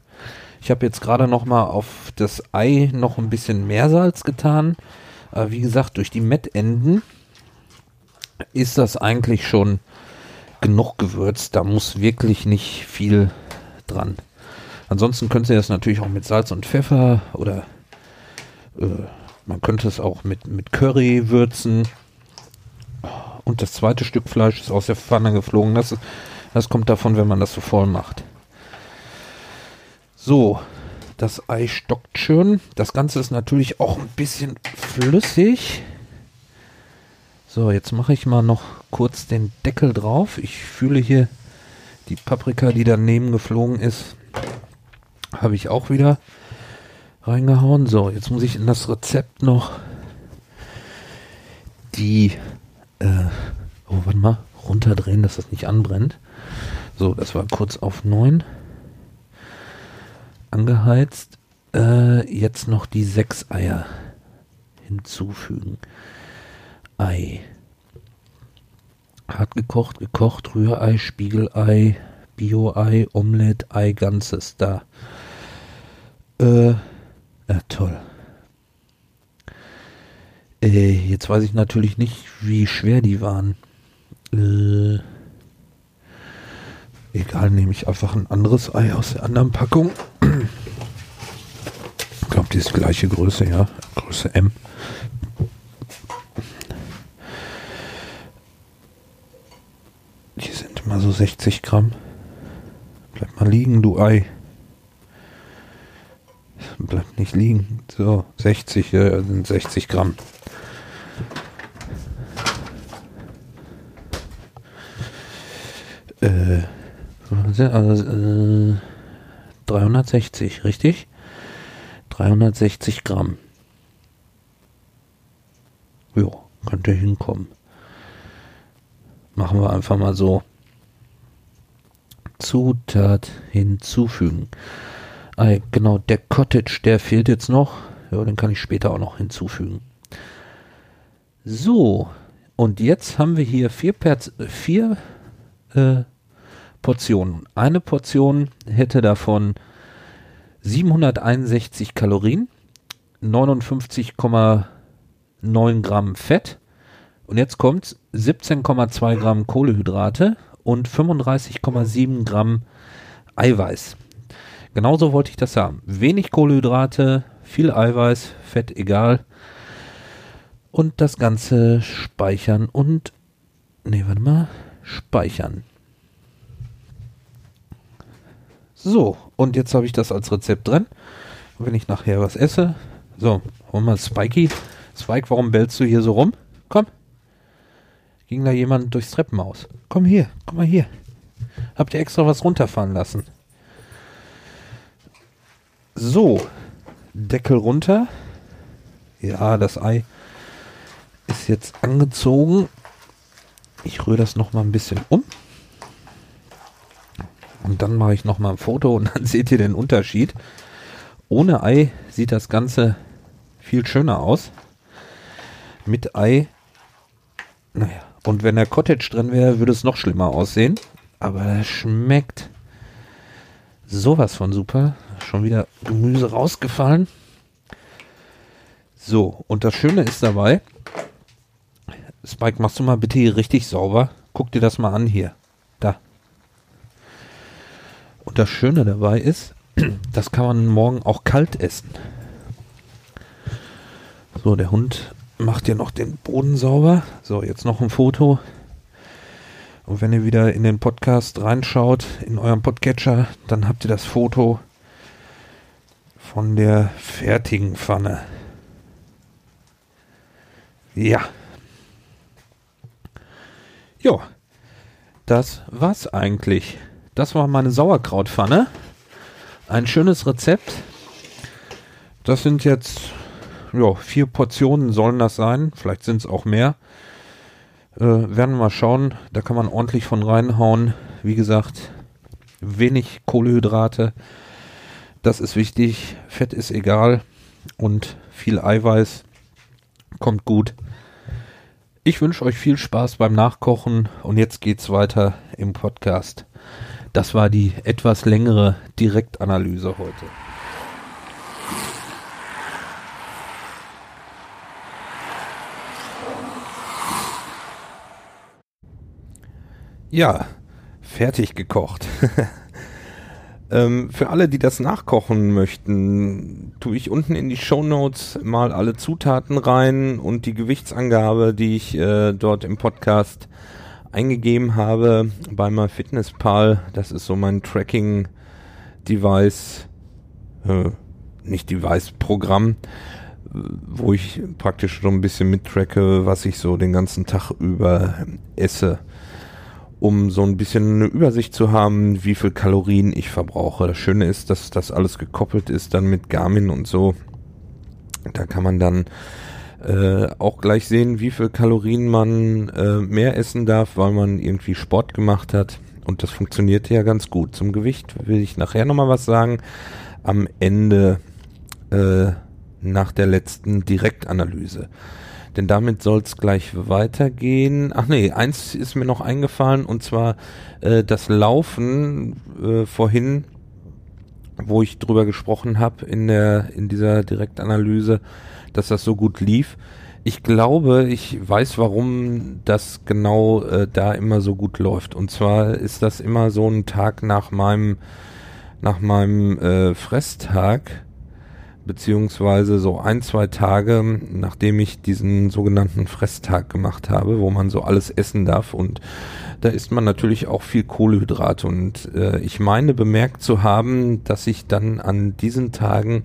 Ich habe jetzt gerade noch mal auf das Ei noch ein bisschen Meersalz getan. Aber wie gesagt, durch die Mettenden ist das eigentlich schon genug gewürzt. Da muss wirklich nicht viel dran. Ansonsten könnt ihr das natürlich auch mit Salz und Pfeffer oder äh, man könnte es auch mit, mit Curry würzen. Und das zweite Stück Fleisch ist aus der Pfanne geflogen. Das, das kommt davon, wenn man das so voll macht. So, das Ei stockt schön. Das Ganze ist natürlich auch ein bisschen flüssig. So, jetzt mache ich mal noch kurz den Deckel drauf. Ich fühle hier die Paprika, die daneben geflogen ist, habe ich auch wieder reingehauen. So, jetzt muss ich in das Rezept noch die, äh, oh, warte mal, runterdrehen, dass das nicht anbrennt. So, das war kurz auf 9 angeheizt. Äh, jetzt noch die sechs Eier hinzufügen. Ei. Hart gekocht, gekocht, Rührei, Spiegelei, Bio-Ei, Omelette, Ei, ganzes da. Äh, ja, toll. Äh, jetzt weiß ich natürlich nicht, wie schwer die waren. Äh, egal, nehme ich einfach ein anderes Ei aus der anderen Packung. Ich glaube, die ist gleiche Größe, ja. Größe M. Die sind immer so 60 Gramm. Bleib mal liegen, du Ei. Bleib nicht liegen. So, 60, ja, sind 60 Gramm. Äh, also, äh, 360, richtig? 360 Gramm. Jo, könnte hinkommen. Machen wir einfach mal so. Zutat hinzufügen. Ah, genau, der Cottage, der fehlt jetzt noch. Ja, den kann ich später auch noch hinzufügen. So, und jetzt haben wir hier vier, Perz, vier äh, Portionen. Eine Portion hätte davon 761 Kalorien, 59,9 Gramm Fett und jetzt kommt 17,2 Gramm Kohlehydrate und 35,7 Gramm Eiweiß. Genauso wollte ich das haben. Wenig Kohlehydrate, viel Eiweiß, Fett egal. Und das Ganze speichern und. Ne, warte mal. Speichern. So, und jetzt habe ich das als Rezept drin. Wenn ich nachher was esse. So, hol mal Spikey. Spike, warum bellst du hier so rum? Komm. Ging da jemand durchs Treppenhaus? Komm hier, komm mal hier. Habt ihr extra was runterfahren lassen? So, Deckel runter. Ja, das Ei ist jetzt angezogen. Ich rühre das noch mal ein bisschen um. Und dann mache ich noch mal ein Foto und *laughs* dann seht ihr den Unterschied. Ohne Ei sieht das Ganze viel schöner aus. Mit Ei, naja, und wenn der Cottage drin wäre, würde es noch schlimmer aussehen. Aber das schmeckt sowas von super. Schon wieder Gemüse rausgefallen. So, und das Schöne ist dabei, Spike, machst du mal bitte hier richtig sauber? Guck dir das mal an hier. Das Schöne dabei ist, das kann man morgen auch kalt essen. So, der Hund macht hier noch den Boden sauber. So, jetzt noch ein Foto. Und wenn ihr wieder in den Podcast reinschaut, in eurem Podcatcher, dann habt ihr das Foto von der fertigen Pfanne. Ja. Ja, das war's eigentlich. Das war meine Sauerkrautpfanne. Ein schönes Rezept. Das sind jetzt ja, vier Portionen sollen das sein. Vielleicht sind es auch mehr. Äh, werden wir mal schauen. Da kann man ordentlich von reinhauen. Wie gesagt, wenig Kohlehydrate. Das ist wichtig. Fett ist egal. Und viel Eiweiß kommt gut. Ich wünsche euch viel Spaß beim Nachkochen und jetzt geht's weiter im Podcast. Das war die etwas längere Direktanalyse heute. Ja, fertig gekocht. *laughs* ähm, für alle, die das nachkochen möchten, tue ich unten in die Show Notes mal alle Zutaten rein und die Gewichtsangabe, die ich äh, dort im Podcast eingegeben habe bei MyFitnessPal. Das ist so mein Tracking-Device, äh, nicht Device-Programm, wo ich praktisch so ein bisschen mittracke, was ich so den ganzen Tag über esse um so ein bisschen eine Übersicht zu haben, wie viel Kalorien ich verbrauche. Das Schöne ist, dass das alles gekoppelt ist dann mit Garmin und so. Da kann man dann äh, auch gleich sehen, wie viel Kalorien man äh, mehr essen darf, weil man irgendwie Sport gemacht hat. Und das funktioniert ja ganz gut. Zum Gewicht will ich nachher nochmal was sagen. Am Ende äh, nach der letzten Direktanalyse denn damit soll es gleich weitergehen. Ach nee, eins ist mir noch eingefallen und zwar äh, das Laufen äh, vorhin, wo ich drüber gesprochen habe in der in dieser Direktanalyse, dass das so gut lief. Ich glaube, ich weiß, warum das genau äh, da immer so gut läuft. Und zwar ist das immer so ein Tag nach meinem nach meinem äh, Fresstag beziehungsweise so ein, zwei Tage, nachdem ich diesen sogenannten Fresstag gemacht habe, wo man so alles essen darf und da isst man natürlich auch viel Kohlenhydrate und äh, ich meine bemerkt zu haben, dass ich dann an diesen Tagen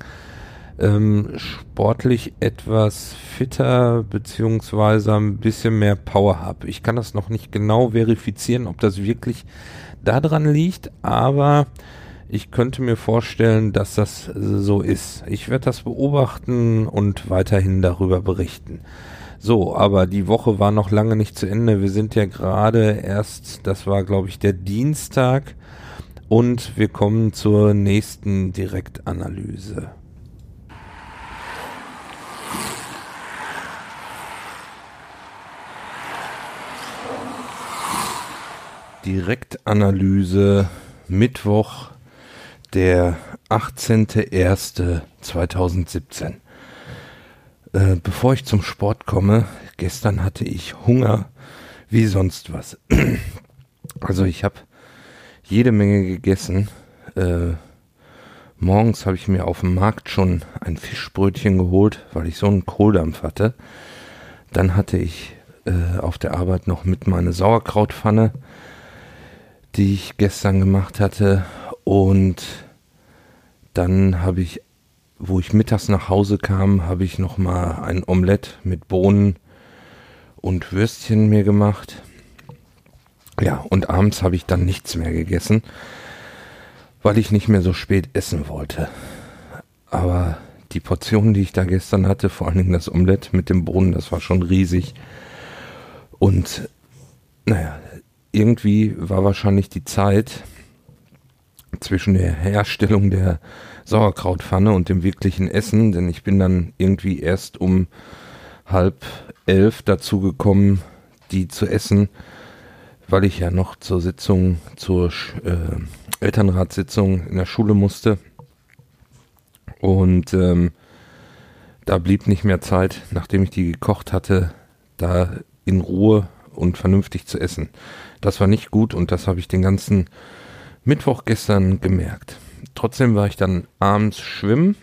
ähm, sportlich etwas fitter beziehungsweise ein bisschen mehr Power habe. Ich kann das noch nicht genau verifizieren, ob das wirklich daran liegt, aber ich könnte mir vorstellen, dass das so ist. Ich werde das beobachten und weiterhin darüber berichten. So, aber die Woche war noch lange nicht zu Ende. Wir sind ja gerade erst, das war glaube ich der Dienstag und wir kommen zur nächsten Direktanalyse. Direktanalyse Mittwoch, der 18.01.2017. Äh, bevor ich zum Sport komme, gestern hatte ich Hunger wie sonst was. *clears throat* also ich habe jede Menge gegessen. Äh, morgens habe ich mir auf dem Markt schon ein Fischbrötchen geholt, weil ich so einen Kohldampf hatte. Dann hatte ich äh, auf der Arbeit noch mit meine Sauerkrautpfanne, die ich gestern gemacht hatte und dann habe ich, wo ich mittags nach Hause kam, habe ich noch mal ein Omelett mit Bohnen und Würstchen mir gemacht. Ja, und abends habe ich dann nichts mehr gegessen, weil ich nicht mehr so spät essen wollte. Aber die Portion, die ich da gestern hatte, vor allen Dingen das Omelett mit dem Bohnen, das war schon riesig. Und naja, irgendwie war wahrscheinlich die Zeit zwischen der Herstellung der Sauerkrautpfanne und dem wirklichen Essen, denn ich bin dann irgendwie erst um halb elf dazu gekommen, die zu essen, weil ich ja noch zur Sitzung, zur äh, Elternratssitzung in der Schule musste. Und ähm, da blieb nicht mehr Zeit, nachdem ich die gekocht hatte, da in Ruhe und vernünftig zu essen. Das war nicht gut und das habe ich den ganzen Mittwoch gestern gemerkt. Trotzdem war ich dann abends schwimmen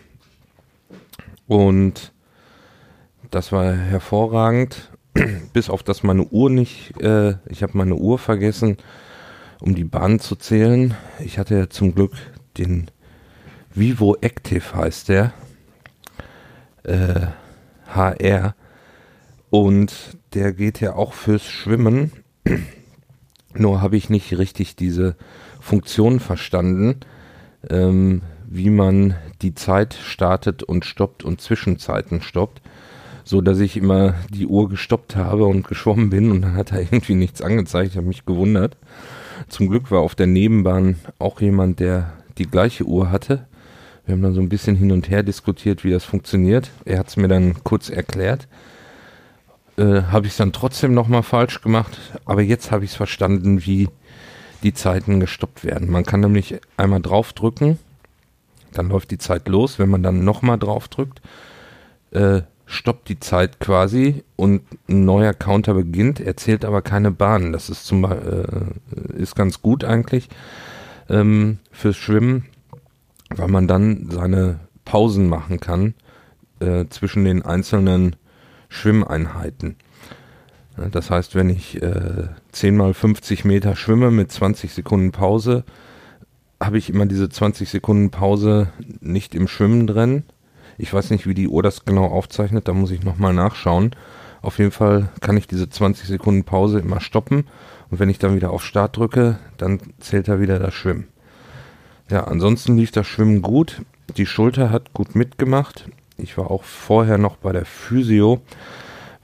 und das war hervorragend, *clears throat* bis auf dass meine Uhr nicht, äh, ich habe meine Uhr vergessen, um die Bahn zu zählen. Ich hatte ja zum Glück den Vivo Active heißt der, äh, HR und der geht ja auch fürs Schwimmen. *clears throat* Nur habe ich nicht richtig diese Funktion verstanden, ähm, wie man die Zeit startet und stoppt und Zwischenzeiten stoppt, so dass ich immer die Uhr gestoppt habe und geschwommen bin und dann hat er irgendwie nichts angezeigt. Ich habe mich gewundert. Zum Glück war auf der Nebenbahn auch jemand, der die gleiche Uhr hatte. Wir haben dann so ein bisschen hin und her diskutiert, wie das funktioniert. Er hat es mir dann kurz erklärt. Äh, habe ich es dann trotzdem nochmal falsch gemacht, aber jetzt habe ich es verstanden, wie die Zeiten gestoppt werden. Man kann nämlich einmal draufdrücken, dann läuft die Zeit los. Wenn man dann nochmal draufdrückt, äh, stoppt die Zeit quasi und ein neuer Counter beginnt. Er zählt aber keine Bahnen. Das ist zum äh, ist ganz gut eigentlich ähm, fürs Schwimmen, weil man dann seine Pausen machen kann äh, zwischen den einzelnen Schwimmeinheiten. Das heißt, wenn ich äh, 10 mal 50 Meter schwimme mit 20 Sekunden Pause, habe ich immer diese 20 Sekunden Pause nicht im Schwimmen drin. Ich weiß nicht, wie die Uhr das genau aufzeichnet, da muss ich nochmal nachschauen. Auf jeden Fall kann ich diese 20 Sekunden Pause immer stoppen und wenn ich dann wieder auf Start drücke, dann zählt er wieder das Schwimmen. Ja, ansonsten lief das Schwimmen gut. Die Schulter hat gut mitgemacht. Ich war auch vorher noch bei der Physio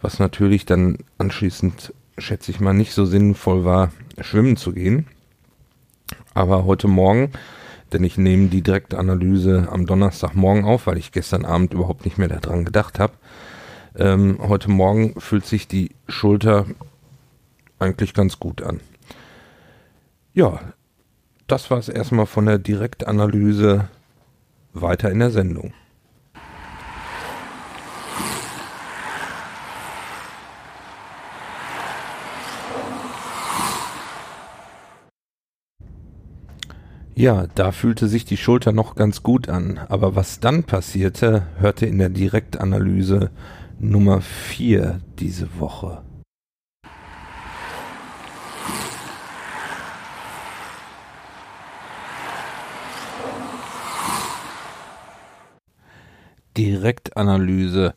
was natürlich dann anschließend, schätze ich mal, nicht so sinnvoll war, schwimmen zu gehen. Aber heute Morgen, denn ich nehme die Direktanalyse am Donnerstagmorgen auf, weil ich gestern Abend überhaupt nicht mehr daran gedacht habe. Ähm, heute Morgen fühlt sich die Schulter eigentlich ganz gut an. Ja, das war es erstmal von der Direktanalyse weiter in der Sendung. Ja, da fühlte sich die Schulter noch ganz gut an, aber was dann passierte, hörte in der Direktanalyse Nummer 4 diese Woche. Direktanalyse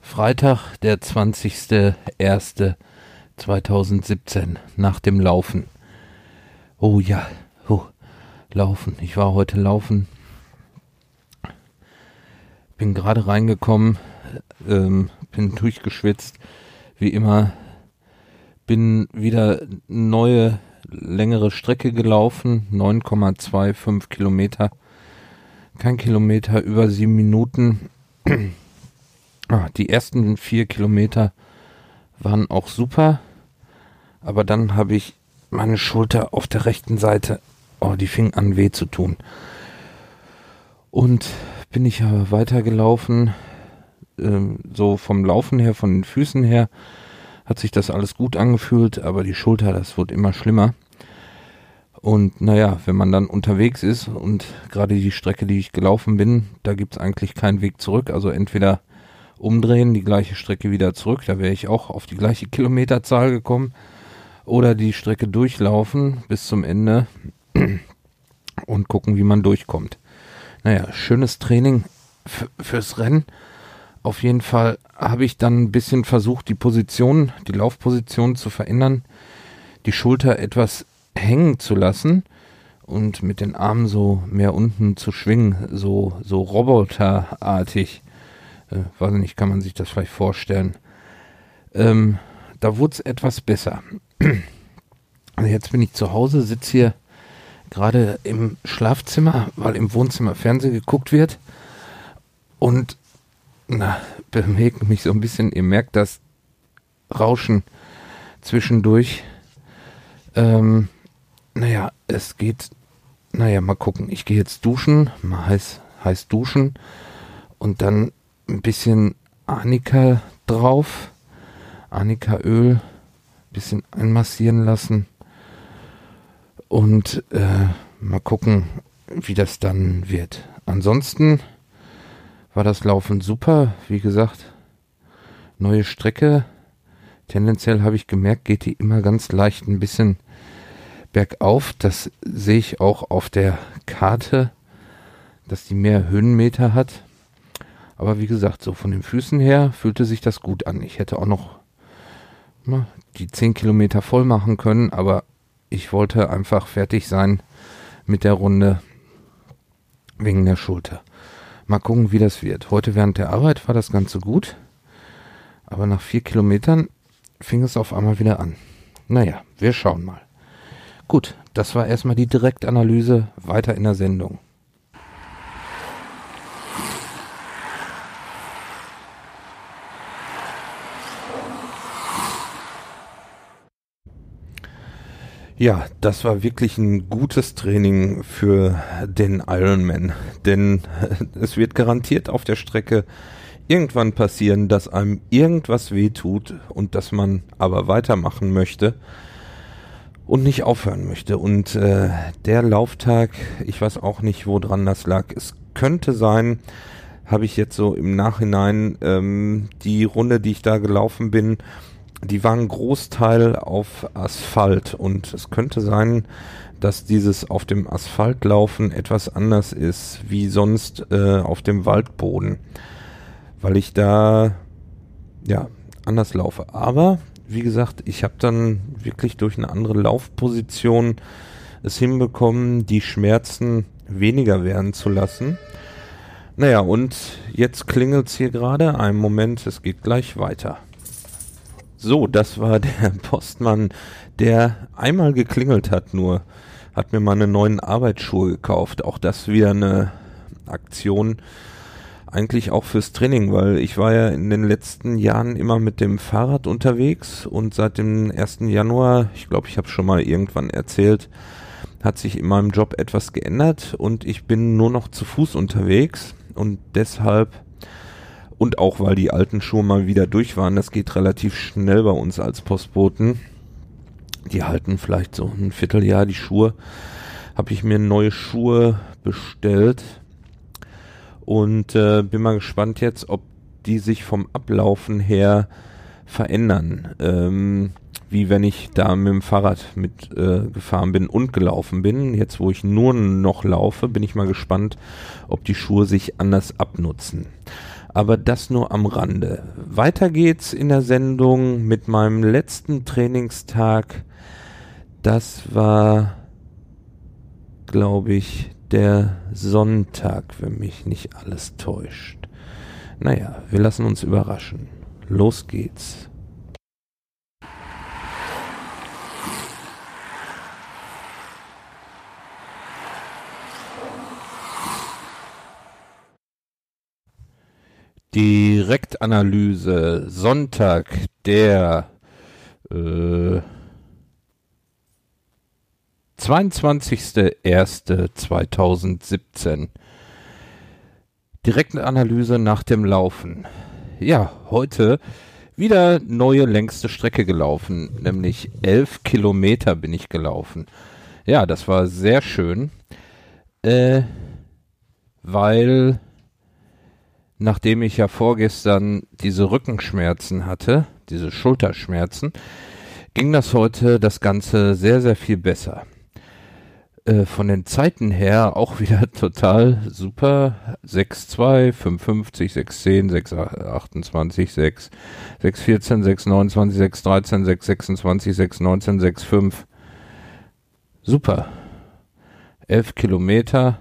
Freitag, der 20.01.2017 nach dem Laufen. Oh ja, Laufen. Ich war heute laufen. Bin gerade reingekommen, ähm, bin durchgeschwitzt, wie immer. Bin wieder neue, längere Strecke gelaufen, 9,25 Kilometer. Kein Kilometer, über sieben Minuten. *clears throat* ah, die ersten vier Kilometer waren auch super, aber dann habe ich meine Schulter auf der rechten Seite oh, die fing an weh zu tun. Und bin ich ja weitergelaufen, ähm, so vom Laufen her, von den Füßen her, hat sich das alles gut angefühlt, aber die Schulter, das wird immer schlimmer. Und naja, wenn man dann unterwegs ist und gerade die Strecke, die ich gelaufen bin, da gibt's eigentlich keinen Weg zurück. Also entweder umdrehen, die gleiche Strecke wieder zurück, da wäre ich auch auf die gleiche Kilometerzahl gekommen, oder die Strecke durchlaufen bis zum Ende und gucken, wie man durchkommt. Naja, schönes Training fürs Rennen. Auf jeden Fall habe ich dann ein bisschen versucht, die Position, die Laufposition zu verändern, die Schulter etwas hängen zu lassen und mit den Armen so mehr unten zu schwingen, so, so roboterartig. Äh, weiß nicht, kann man sich das vielleicht vorstellen. Ähm, da wurde es etwas besser. *clears throat* Jetzt bin ich zu Hause, sitze hier gerade im Schlafzimmer, weil im Wohnzimmer Fernsehen geguckt wird. Und na, bewegt mich so ein bisschen. Ihr merkt das Rauschen zwischendurch. Ähm, naja, es geht. Naja, mal gucken. Ich gehe jetzt duschen, mal heiß, heiß duschen und dann ein bisschen Annika drauf. Annika-Öl, bisschen einmassieren lassen und äh, mal gucken, wie das dann wird. Ansonsten war das Laufen super. Wie gesagt, neue Strecke. Tendenziell habe ich gemerkt, geht die immer ganz leicht ein bisschen bergauf. Das sehe ich auch auf der Karte, dass die mehr Höhenmeter hat. Aber wie gesagt, so von den Füßen her fühlte sich das gut an. Ich hätte auch noch na, die 10 Kilometer voll machen können, aber ich wollte einfach fertig sein mit der Runde wegen der Schulter. Mal gucken, wie das wird. Heute während der Arbeit war das Ganze gut, aber nach vier Kilometern fing es auf einmal wieder an. Naja, wir schauen mal. Gut, das war erstmal die Direktanalyse weiter in der Sendung. Ja, das war wirklich ein gutes Training für den Ironman, denn *laughs* es wird garantiert auf der Strecke irgendwann passieren, dass einem irgendwas wehtut und dass man aber weitermachen möchte und nicht aufhören möchte. Und äh, der Lauftag, ich weiß auch nicht, woran das lag. Es könnte sein, habe ich jetzt so im Nachhinein ähm, die Runde, die ich da gelaufen bin, die waren Großteil auf Asphalt und es könnte sein, dass dieses auf dem Asphalt laufen etwas anders ist wie sonst äh, auf dem Waldboden, weil ich da ja anders laufe. Aber wie gesagt, ich habe dann wirklich durch eine andere Laufposition es hinbekommen, die Schmerzen weniger werden zu lassen. Naja, und jetzt klingelt es hier gerade. Einen Moment, es geht gleich weiter. So, das war der *laughs* Postmann, der einmal geklingelt hat, nur hat mir mal eine neuen Arbeitsschuhe gekauft. Auch das wieder eine Aktion, eigentlich auch fürs Training, weil ich war ja in den letzten Jahren immer mit dem Fahrrad unterwegs und seit dem 1. Januar, ich glaube, ich habe schon mal irgendwann erzählt, hat sich in meinem Job etwas geändert und ich bin nur noch zu Fuß unterwegs und deshalb und auch weil die alten Schuhe mal wieder durch waren. Das geht relativ schnell bei uns als Postboten. Die halten vielleicht so ein Vierteljahr die Schuhe. Habe ich mir neue Schuhe bestellt und äh, bin mal gespannt jetzt, ob die sich vom Ablaufen her verändern. Ähm, wie wenn ich da mit dem Fahrrad mit äh, gefahren bin und gelaufen bin. Jetzt, wo ich nur noch laufe, bin ich mal gespannt, ob die Schuhe sich anders abnutzen aber das nur am Rande. Weiter geht's in der Sendung mit meinem letzten Trainingstag. Das war, glaube ich, der Sonntag, wenn mich nicht alles täuscht. Naja, wir lassen uns überraschen. Los geht's. Direktanalyse Sonntag, der äh, 22.01.2017. Direktanalyse nach dem Laufen. Ja, heute wieder neue längste Strecke gelaufen, nämlich 11 Kilometer bin ich gelaufen. Ja, das war sehr schön, äh, weil nachdem ich ja vorgestern diese Rückenschmerzen hatte, diese Schulterschmerzen, ging das heute das Ganze sehr, sehr viel besser. Äh, von den Zeiten her auch *laughs* wieder total super. 6,2, 5,50, 6,10, 6,28, 6, 6,14, 6,29, 6,13, 6,26, 6,19, 6,5. Super. 11 Kilometer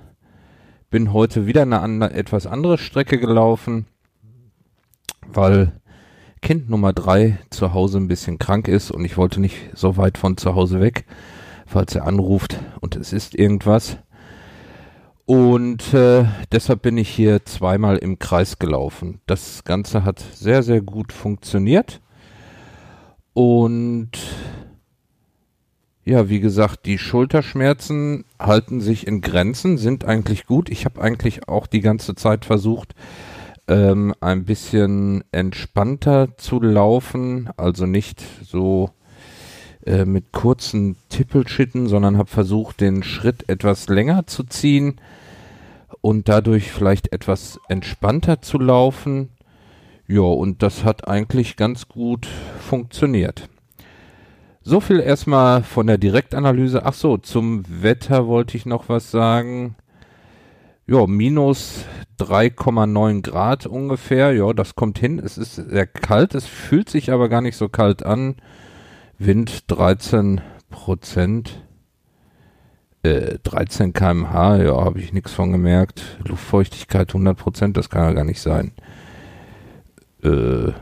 bin heute wieder eine andere, etwas andere Strecke gelaufen, weil Kind Nummer drei zu Hause ein bisschen krank ist und ich wollte nicht so weit von zu Hause weg, falls er anruft und es ist irgendwas. Und äh, deshalb bin ich hier zweimal im Kreis gelaufen. Das Ganze hat sehr, sehr gut funktioniert. Und ja, wie gesagt, die Schulterschmerzen halten sich in Grenzen, sind eigentlich gut. Ich habe eigentlich auch die ganze Zeit versucht, ähm, ein bisschen entspannter zu laufen, also nicht so äh, mit kurzen Tippelschitten, sondern habe versucht, den Schritt etwas länger zu ziehen und dadurch vielleicht etwas entspannter zu laufen. Ja, und das hat eigentlich ganz gut funktioniert. So viel erstmal von der Direktanalyse. Ach so, zum Wetter wollte ich noch was sagen. Ja, minus 3,9 Grad ungefähr. Ja, das kommt hin. Es ist sehr kalt. Es fühlt sich aber gar nicht so kalt an. Wind 13 Prozent. Äh, 13 kmh, ja, habe ich nichts von gemerkt. Luftfeuchtigkeit 100 Prozent, das kann ja gar nicht sein. Äh,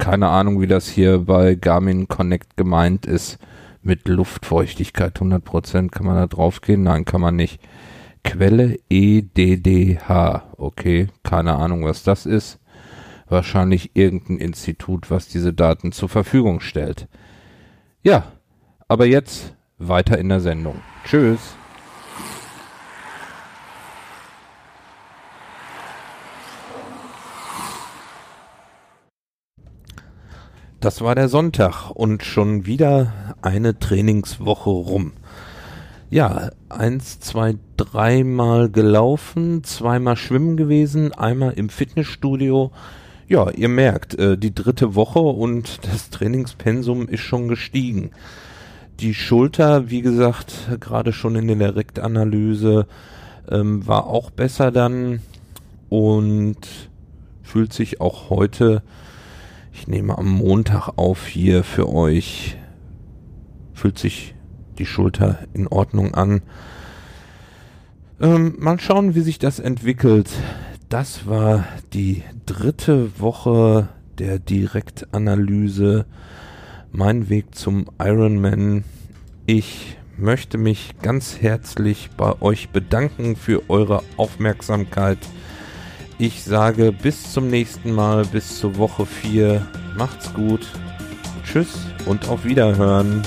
keine Ahnung, wie das hier bei Garmin Connect gemeint ist. Mit Luftfeuchtigkeit 100 Prozent. Kann man da drauf gehen? Nein, kann man nicht. Quelle EDDH. Okay, keine Ahnung, was das ist. Wahrscheinlich irgendein Institut, was diese Daten zur Verfügung stellt. Ja, aber jetzt weiter in der Sendung. Tschüss. Das war der Sonntag und schon wieder eine Trainingswoche rum ja, eins, zwei, dreimal gelaufen, zweimal schwimmen gewesen, einmal im Fitnessstudio. Ja, ihr merkt, äh, die dritte Woche und das Trainingspensum ist schon gestiegen. Die Schulter, wie gesagt, gerade schon in der Direktanalyse, ähm, war auch besser dann und fühlt sich auch heute, ich nehme am Montag auf hier für euch, fühlt sich die Schulter in Ordnung an. Ähm, mal schauen, wie sich das entwickelt. Das war die dritte Woche der Direktanalyse. Mein Weg zum Ironman. Ich möchte mich ganz herzlich bei euch bedanken für eure Aufmerksamkeit. Ich sage bis zum nächsten Mal, bis zur Woche 4. Macht's gut. Tschüss und auf Wiederhören.